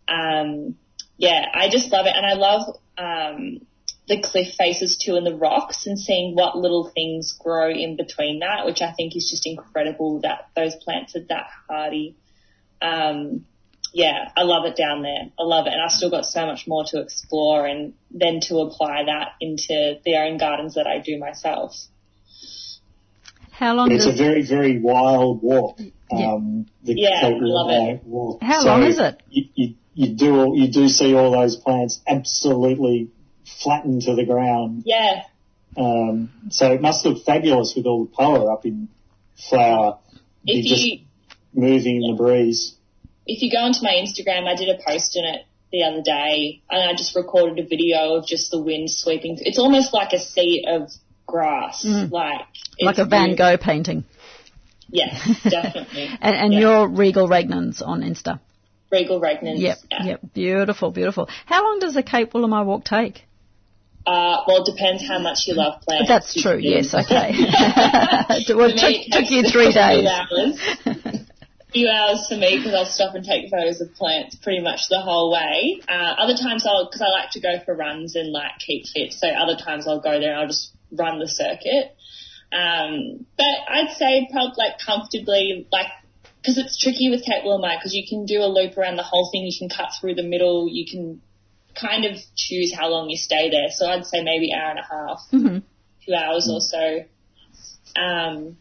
Um, yeah, I just love it, and I love um, the cliff faces too and the rocks and seeing what little things grow in between that, which I think is just incredible that those plants are that hardy. Um, yeah, I love it down there. I love it. And I've still got so much more to explore and then to apply that into the own gardens that I do myself. How long It's a very, very wild walk. Yeah. Um, the Yeah, I love it. Walk. How So long is it? You, you, you do all, you do see all those plants absolutely flattened to the ground. Yeah, Um, so it must look fabulous with all the power up in flower. if You're just you moving in the breeze. if you go onto my Instagram, I did a post in it the other day, and I just recorded a video of just the wind sweeping. It's almost like a sea of grass, like Mm. like it's a Van Gogh painting? Yes, definitely. And, and Yeah. you're Regal Regnans on Insta. Regal Regnans. Yep, yeah. yep, beautiful, beautiful. How long does the Cape Woolamai walk take? Uh, well, it depends how much you love plants. That's true. Yes, okay. well, it took, took you three a few days. hours. few hours for me because I'll stop and take photos of plants pretty much the whole way. Uh, other times I'll, because I like to go for runs and like keep fit, so other times I'll go there and I'll just run the circuit. Um, but I'd say probably like comfortably, like, because it's tricky with Cape Woolamai because you can do a loop around the whole thing, you can cut through the middle, you can kind of choose how long you stay there. So I'd say maybe hour and a half, Mhm. two hours or so. Um,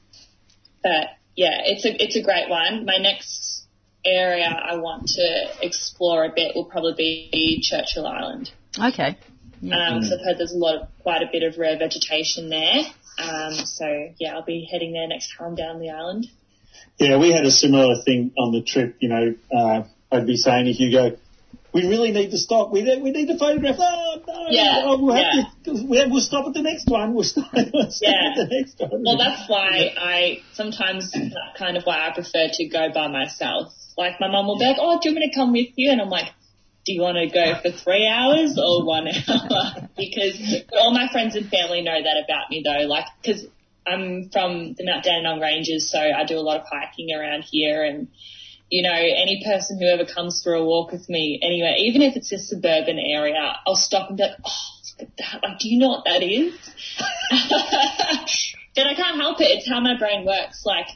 but yeah, it's a it's a great one. My next area I want to explore a bit will probably be Churchill Island. Okay. Yeah. Um, so I've heard there's a lot of quite a bit of rare vegetation there. Um, so yeah, I'll be heading there next time down the island. Yeah, we had a similar thing on the trip. You know, uh, I'd be saying if you go, we really need to stop. We need, we need to photograph. Oh no! Yeah, oh, we'll, have yeah. to, we'll, stop at the next one. We'll stop, we'll stop Yeah. at the next one. Well, that's why I sometimes that's kind of why I prefer to go by myself. Like my mum will be like, "Oh, do you want me to come with you?" And I'm like, "Do you want to go for three hours or one hour?" because all my friends and family know that about me though. Like, because I'm from the Mount Dandenong Ranges, so I do a lot of hiking around here and. You know, any person who ever comes for a walk with me anywhere, even if it's a suburban area, I'll stop and be like, oh, look at that. Like, do you know what that is? but I can't help it. It's how my brain works. Like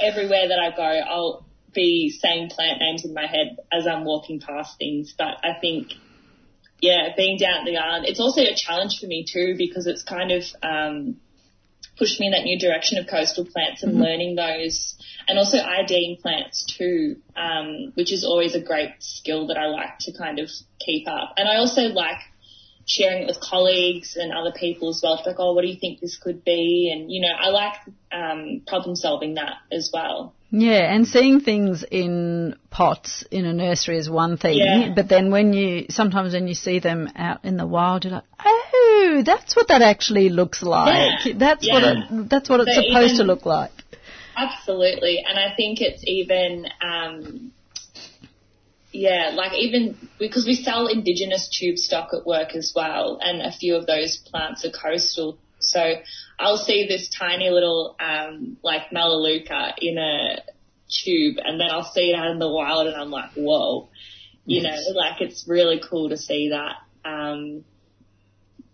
everywhere that I go, I'll be saying plant names in my head as I'm walking past things. But I think, yeah, being down at the island, it's also a challenge for me too because it's kind of um, pushed me in that new direction of coastal plants and learning those, and also IDing plants too, um, which is always a great skill that I like to kind of keep up. And I also like sharing it with colleagues and other people as well. Be like, oh, what do you think this could be? And you know, I like um, problem solving that as well. Yeah, and seeing things in pots in a nursery is one thing, Yeah. but then when you sometimes when you see them out in the wild, you're like, oh, that's what that actually looks like. Yeah. That's what it, that's what it's So supposed to look like. Absolutely, and I think it's even, um, yeah, like even because we sell indigenous tube stock at work as well, and a few of those plants are coastal. So I'll see this tiny little um, like melaleuca in a tube, and then I'll see it out in the wild, and I'm like, whoa. you know, like it's really cool to see that. Um,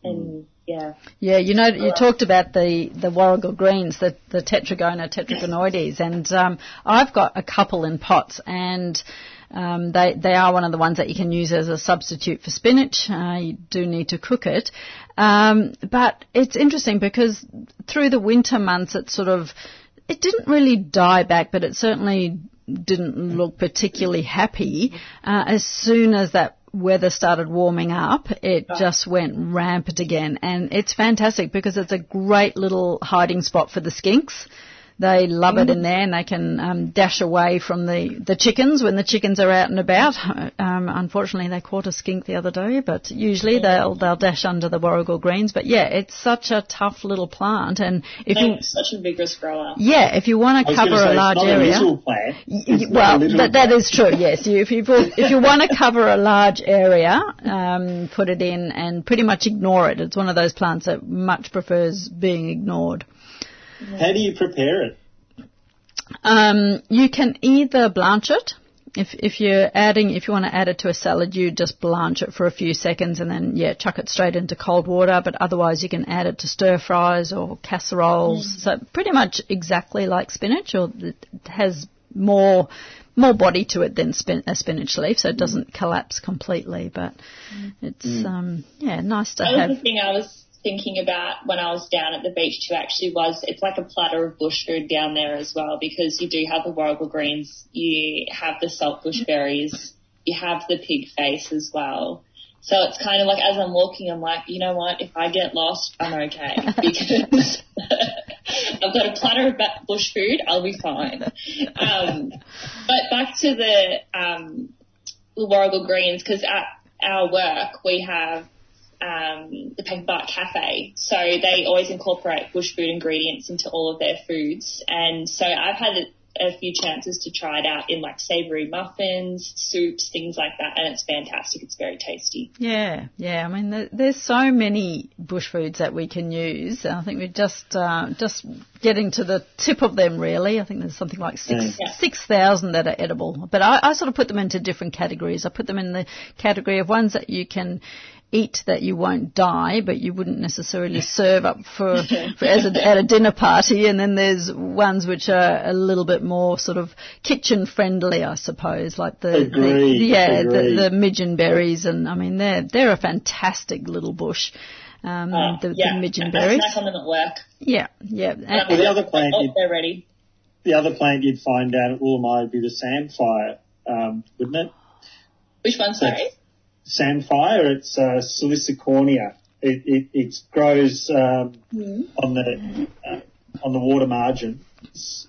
and yeah, Yeah, you know, you talked about the, the Warrigal greens, the, the Tetragonia tetragonoides, and um, I've got a couple in pots, and um, they they are one of the ones that you can use as a substitute for spinach. Uh, you do need to cook it, um, but it's interesting because through the winter months, it sort of it didn't really die back, but it certainly didn't look particularly happy. Uh, as soon as that weather started warming up, it just went rampant again. And it's fantastic because it's a great little hiding spot for the skinks. They love it in there and they can um, dash away from the, the chickens when the chickens are out and about. Um, unfortunately, they caught a skink the other day, but usually they'll, they'll dash under the warrigal greens. But yeah, it's such a tough little plant. And if you, such a vigorous grower. yeah, if you want to cover say, a large area. little plant. Y- It's y- not a well, that, that is true. Yes, you, if you if you want to cover a large area, um, put it in and pretty much ignore it. It's one of those plants that much prefers being ignored. How do you prepare it? Um, you can either blanch it. If if you're adding, if you want to add it to a salad, you just blanch it for a few seconds and then yeah, chuck it straight into cold water. But otherwise, you can add it to stir fries or casseroles. So pretty much exactly like spinach, or it has more more body to it than spin, a spinach leaf, so it doesn't collapse completely. But it's um, yeah, nice to That have. the thing I was thinking about when I was down at the beach too actually was it's like a platter of bush food down there as well because you do have the warrigal greens, you have the salt bush berries, you have the pig face as well. So it's kind of like as I'm walking, I'm like, you know what? If I get lost, I'm okay because I've got a platter of bush food. I'll be fine. Um, but back to the um, the warrigal greens because at our work we have um, the Paper Bark Cafe. So they always incorporate bush food ingredients into all of their foods. And so I've had a, a few chances to try it out in like savoury muffins, soups, things like that. And it's fantastic. It's very tasty. Yeah, yeah. I mean, there, there's so many bush foods that we can use. I think we're just uh, just getting to the tip of them, really. I think there's something like six Yeah. six thousand that are edible. But I, I sort of put them into different categories. I put them in the category of ones that you can eat that you won't die, but you wouldn't necessarily serve up for, for as a, at a dinner party. And then there's ones which are a little bit more sort of kitchen friendly, I suppose, like the, the Agreed, yeah agreed. the, the midgen berries, and I mean they're they're a fantastic little bush. Um, Uh, the, yeah. the midgen I berries. snack on them at work. Yeah, yeah. And And- the other plant oh, you- they're ready. The other plant you'd find down at Woolamai would be the sandfire, um, wouldn't it? Which one, sorry? Sandfire, it's uh, Salicornia. It, it, it grows um, on the uh, on the water margin,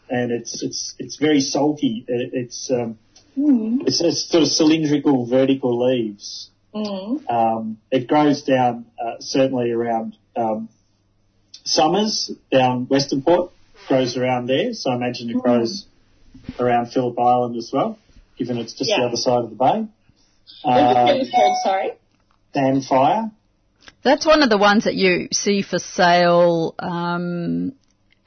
and it's it's it's very salty. It, it's um, it's, it's sort of cylindrical, vertical leaves. Mm. Um, it grows down uh, certainly around um, Somers down Western Port grows around there. So I imagine it grows around Phillip Island as well, given it's just the other side of the bay. What's Uh, it called, sorry? Sandfire. That's one of the ones that you see for sale. Um,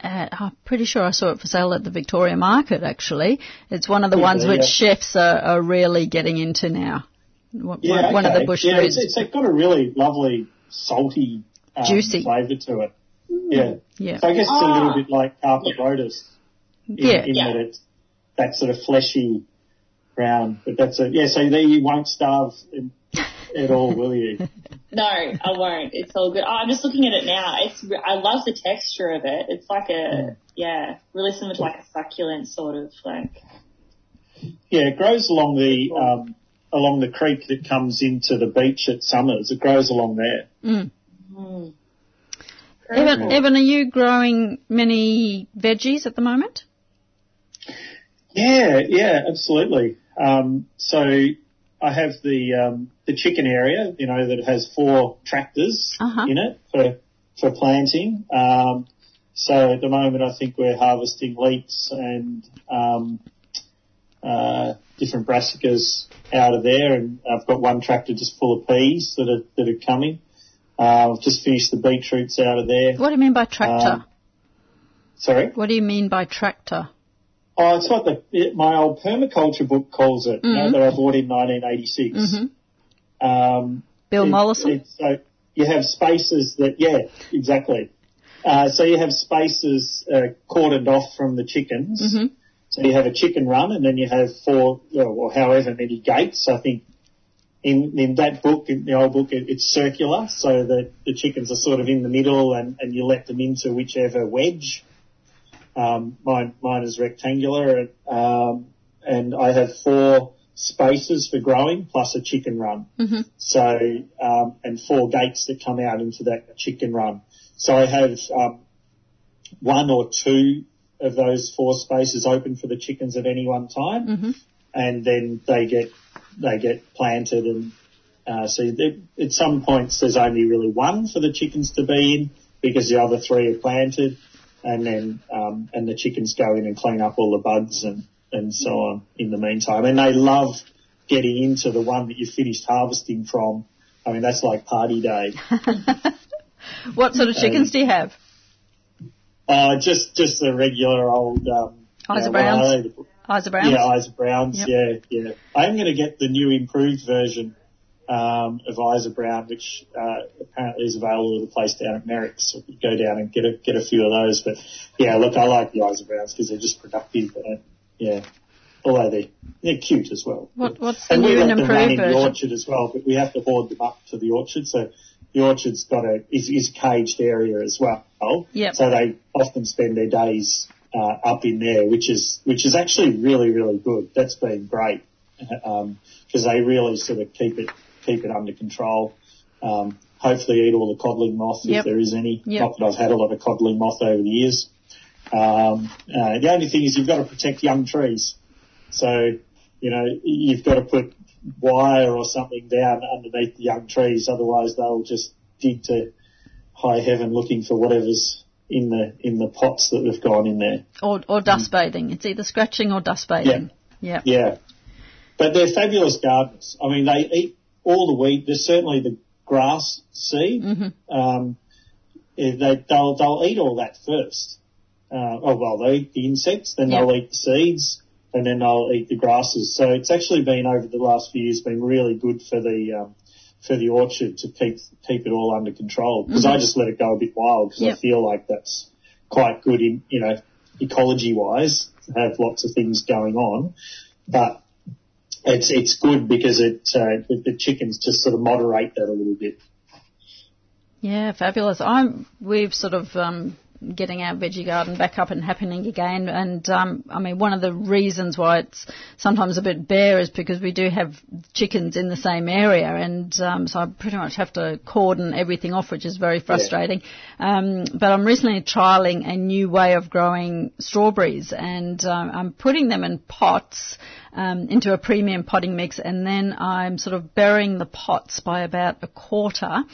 at, I'm pretty sure I saw it for sale at the Victoria Market. Actually, it's one of the Could ones be, which chefs are, are really getting into now. One, Yeah, one of the bush yeah, foods. It's, it's got a really lovely salty, um, Juicy. flavour to it. Yeah. yeah, So I guess it's a Ah. little bit like carpobrotus. In, Yeah. in Yeah. that it's that sort of fleshy brown. But that's a, yeah, so there you won't starve in, at all, will you? No, I won't. It's all good. Oh, I'm just looking at it now. It's I love the texture of it. It's like a yeah, really similar to like a succulent sort of like. Yeah, it grows along the, um, along the creek that comes into the beach at Somers. It grows along there. Mm. Mm. Evan, Evan, are you growing many veggies at the moment? Yeah, yeah, absolutely. Um, so I have the um, the chicken area, you know, that has four tractors Uh-huh. in it for for planting. Um, so at the moment, I think we're harvesting leeks and um, uh, different brassicas out of there, and I've got one tractor just full of peas that are that are coming. Uh, I've just finished the beetroots out of there. What do you mean by tractor? Um, Sorry. what do you mean by tractor? Oh, it's what the it, my old permaculture book calls it. You know, Mhm. that I bought in 1986. Mhm. Um, Bill it- Mollison. so you have spaces that, yeah, exactly. Uh, so you have spaces uh, cordoned off from the chickens. Mhm. So you have a chicken run, and then you have four, well, or however many gates. I think in in that book, in the old book, it, it's circular, so that the chickens are sort of in the middle, and, and you let them into whichever wedge. Um, mine mine is rectangular, and, um, and I have four spaces for growing plus a chicken run. Mhm. So um, and four gates that come out into that chicken run. So I have um, one or two of those four spaces open for the chickens at any one time, Mhm. and then they get they get planted and uh, so at some points there's only really one for the chickens to be in because the other three are planted, and then um, and the chickens go in and clean up all the bugs and and so on in the meantime, and they love getting into the one that you finished harvesting from. I mean that's like party day. what sort of chickens do you have? Uh, just just the regular old um, Isa uh, Browns? Isa Browns? Yeah, Isa Browns. Yep. Yeah, yeah. I'm going to get the new improved version um, of Isa Brown, which uh, apparently is available at a place down at Merricks. So you go down and get a get a few of those. But yeah, look, I like the Isa Browns because they're just productive. And, yeah, although they they're cute as well. What, what's the And we new let and improved in the orchard as well, but we have to hoard them up to the orchard. So the orchard's got a is, is caged area as well. Yep. So they often spend their days uh, up in there, which is which is actually really really good. That's been great because they really sort of keep it keep it under control. Um, hopefully eat all the codling moth Yep. if there is any. Yep. Not that I've had a lot of codling moth over the years. Um, uh, the only thing is you've got to protect young trees. So, you know, you've got to put wire or something down underneath the young trees, otherwise they'll just dig to high heaven looking for whatever's in the in the pots that have gone in there. Or, or dust bathing. It's either scratching or dust bathing. Yeah. Yeah, but they're fabulous gardeners. I mean, they eat all the wheat. There's certainly the grass seed. Mm-hmm. Um, eh, they they'll they'll eat all that first. Uh, oh well, they eat the insects, then they'll eat the seeds, and then they'll eat the grasses. So it's actually been over the last few years been really good for the um, for the orchard to keep keep it all under control because I just let it go a bit wild because Mm-hmm. Yep. I feel like that's quite good in you know ecology wise to have lots of things going on, but it's it's good because it uh, the, the chickens just sort of moderate that a little bit. Yeah, fabulous. I'm we've sort of um, getting our veggie garden back up and happening again, and um, I mean one of the reasons why it's sometimes a bit bare is because we do have chickens in the same area, and um, so I pretty much have to cordon everything off, which is very frustrating. Um, but I'm recently trialing a new way of growing strawberries, and um, I'm putting them in pots um, into a premium potting mix, and then I'm sort of burying the pots by about a quarter,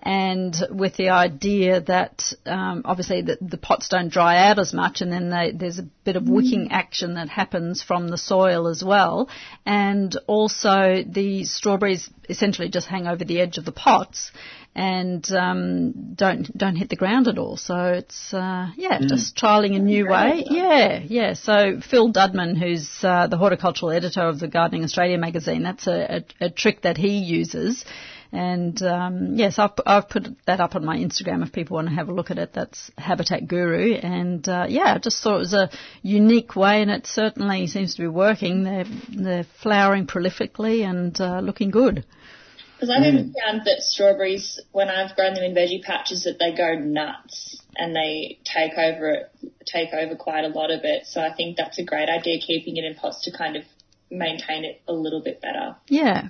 and with the idea that um, obviously the, the pots don't dry out as much, and then they, there's a bit of wicking action that happens from the soil as well, and also the strawberries essentially just hang over the edge of the pots. And um, don't don't hit the ground at all. So it's uh, yeah, just trialing a new way. Yeah, yeah. So Phil Dudman, who's uh, the horticultural editor of the Gardening Australia magazine, that's a, a, a trick that he uses. And um, yes, I've, I've put that up on my Instagram if people want to have a look at it. That's Habitat Guru, and uh, yeah, I just thought it was a unique way, and it certainly seems to be working. They're they're flowering prolifically and uh, looking good. Because I've even found that strawberries, when I've grown them in veggie patches, that they go nuts and they take over it, take over quite a lot of it. So I think that's a great idea, keeping it in pots to kind of maintain it a little bit better. Yeah.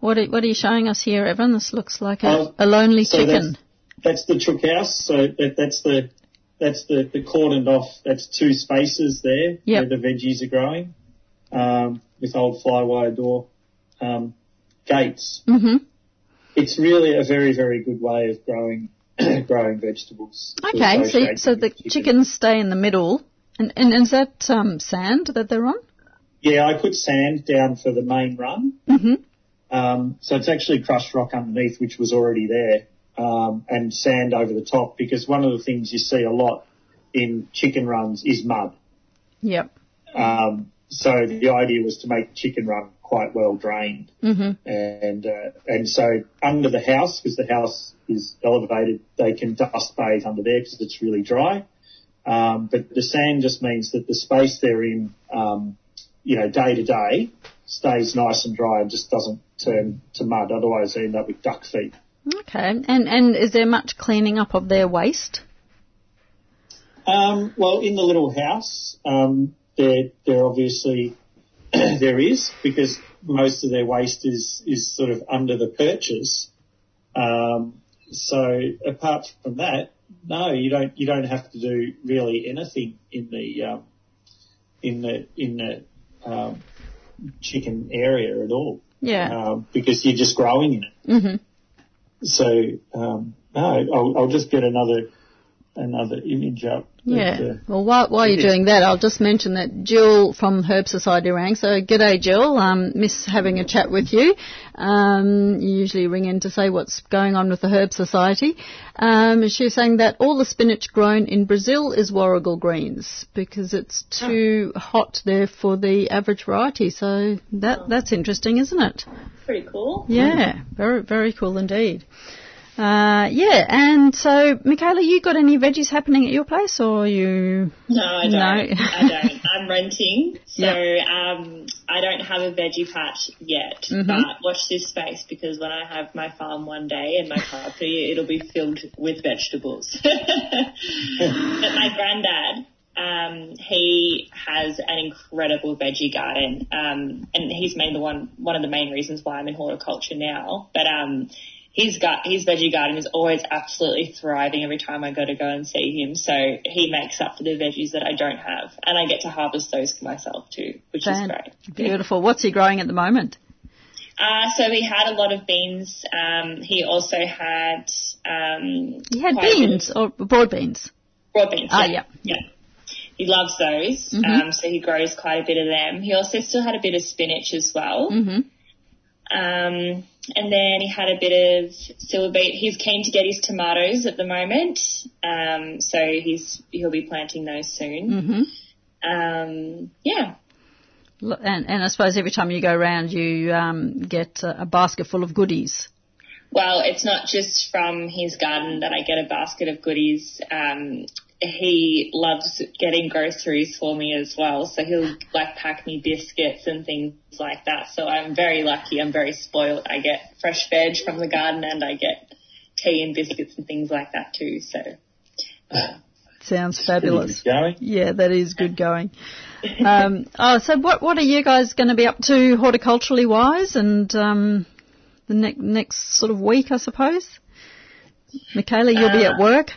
What are, what are you showing us here, Evan? This looks like a, Oh, a lonely so chicken. That's the chook house. So that, that's the that's the, the cordoned off. That's two spaces there Yep. where the veggies are growing um, with old flywire door um, gates. hmm It's really a very very good way of growing growing vegetables. Okay, so so the chicken. chickens stay in the middle, and and is that um, sand that they're on? Yeah, I put sand down for the main run. hmm Um, so it's actually crushed rock underneath, which was already there, um, and sand over the top. Because one of the things you see a lot in chicken runs is mud. Yep. Um, so the idea was to make chicken run quite well drained, hmm and uh, and so under the house because the house is elevated, they can dust bathe under there because it's really dry. Um, but the sand just means that the space they're in, um, you know, day to day, stays nice and dry and just doesn't turn to mud. Otherwise, they end up with duck feet. Okay. And and is there much cleaning up of their waste? Um, well, in the little house, um, there, there obviously there is because most of their waste is is sort of under the perches. Um, so apart from that, no, you don't you don't have to do really anything in the um, in the in the um, chicken area at all Yeah. um, because you're just growing in it. hmm So um, no, I'll, I'll just get another another image up. that, Yeah. uh, Well, while, while you're doing that, I'll just mention that Jill from Herb Society rang. So, g'day, Jill. Um, miss having a chat with you. Um, you usually ring in to say what's going on with the Herb Society. Um, she's saying that all the spinach grown in Brazil is warrigal greens because it's too hot there for the average variety. So that that's interesting, isn't it? Pretty cool. Yeah, very very cool indeed. Uh, yeah, and so Michaela, you got any veggies happening at your place, or you? No, I don't. No. I don't. I'm renting, so Yep. um, I don't have a veggie patch yet. Mhm. But watch this space because when I have my farm one day and my property, it'll be filled with vegetables. but my granddad, um, he has an incredible veggie garden, um, and he's made the one one of the main reasons why I'm in horticulture now. But um, his gut, his veggie garden is always absolutely thriving every time I go to go and see him. So he makes up for the veggies that I don't have, and I get to harvest those for myself too, which is great. Beautiful. What's he growing at the moment? Uh, so he had a lot of beans. Um, he also had um, He had quite a bit beans or broad beans. broad beans. Ah, yeah. yeah. yeah. He loves those, Mhm. um, so he grows quite a bit of them. He also still had a bit of spinach as well. hmm Um, and then he had a bit of silver beet. He's keen to get his tomatoes at the moment, um, so he's he'll be planting those soon. hmm Um, yeah, And, and I suppose every time you go around, you um, get a, a basket full of goodies. well, it's not just from his garden that I get a basket of goodies. Um, he loves getting groceries for me as well, so he'll like pack me biscuits and things like that. So I'm very lucky. I'm very spoiled. I get fresh veg from the garden, and I get tea and biscuits and things like that too. So. Uh, Sounds fabulous. going. Yeah, that is good going. Um, oh, so what what are you guys going to be up to horticulturally wise, and um, the ne- next sort of week, I suppose? Michaela, you'll be at Uh, work.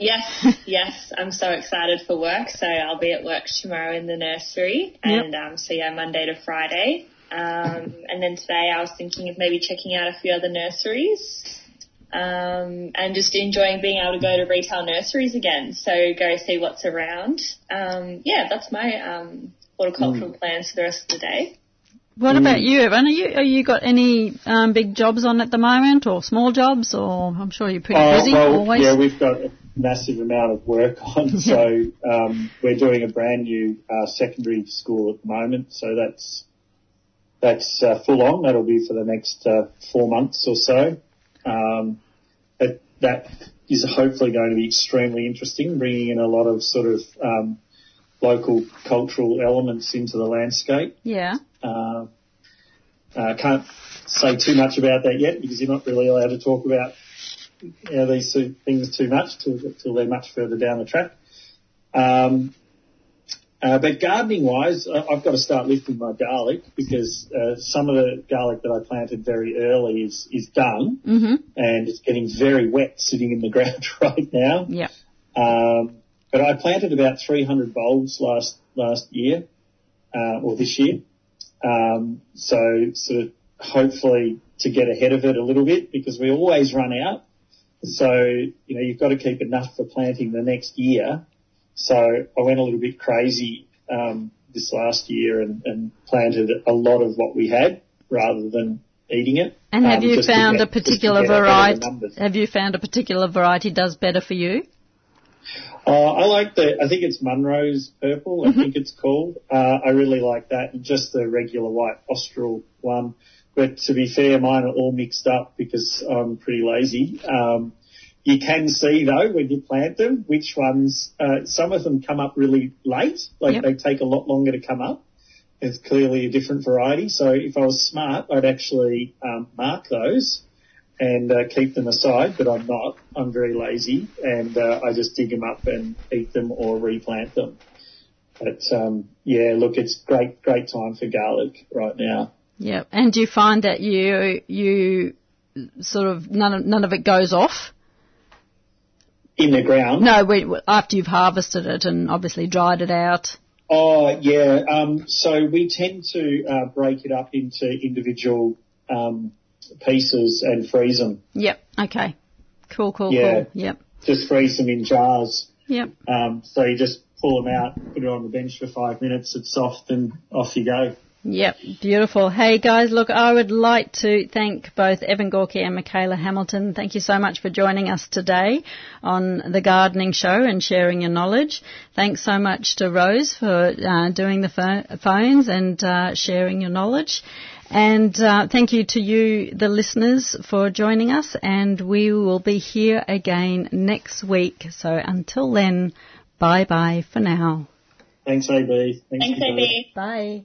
Yes, yes, I'm so excited for work. So I'll be at work tomorrow in the nursery, and um, so yeah, Monday to Friday. Um, and then today I was thinking of maybe checking out a few other nurseries, um, and just enjoying being able to go to retail nurseries again. So go see what's around. Um, yeah, that's my um, horticultural plans for the rest of the day. What about you, Evan? Are you are you got any um, big jobs on at the moment, or small jobs, or I'm sure you're pretty Oh, busy well, always. Yeah, we've got a massive amount of work on. so um, we're doing a brand new uh, secondary school at the moment. So that's that's uh, full on. That'll be for the next uh, four months or so. Um, but that is hopefully going to be extremely interesting, bringing in a lot of sort of um, local cultural elements into the landscape. yeah. Uh, uh, can't say too much about that yet because you're not really allowed to talk about you know, these things too much till, till they're much further down the track. Um, uh, but gardening wise, I've got to start lifting my garlic because uh, some of the garlic that I planted very early is, is done Mhm. and it's getting very wet sitting in the ground right now. Yeah. Um, but I planted about 300 bulbs last last year, uh, or this year. Um, so sort of hopefully to get ahead of it a little bit because we always run out. So you know you've got to keep enough for planting the next year. So I went a little bit crazy um, this last year and, and planted a lot of what we had rather than eating it. And have um, you found get- a particular get ahead of the variety? Have you found a particular variety does better for you? Uh, I like the, I think it's Munro's purple, I think it's called. Uh, I really like that, and just the regular white Austral one. But to be fair, mine are all mixed up because I'm pretty lazy. Um, you can see though when you plant them which ones, uh, some of them come up really late, like Yep. they take a lot longer to come up. It's clearly a different variety. So if I was smart, I'd actually um, mark those and uh, keep them aside, but I'm not. I'm very lazy, and uh, I just dig them up and eat them or replant them. But um, yeah, look, it's great, great time for garlic right now. Yep. And do you find that you you sort of none of none of it goes off? In the ground. No, we, after you've harvested it and obviously dried it out. Oh yeah. Um, so we tend to uh, break it up into individual um, pieces and freeze them. Yep. Okay. Cool. Cool. Yeah. Cool. Yep. Just freeze them in jars. Yep. Um, so you just pull them out, put it on the bench for five minutes. It's soft, and off you go. Yep, beautiful. Hey guys, look, I would like to thank both Evan Gorky and Michaela Hamilton. Thank you so much for joining us today on the gardening show and sharing your knowledge. Thanks so much to Rose for uh, doing the pho- phones and uh, sharing your knowledge. And uh, thank you to you, the listeners, for joining us. And we will be here again next week. So until then, bye bye for now. Thanks, AB. Thanks, Thanks, AB. Bye.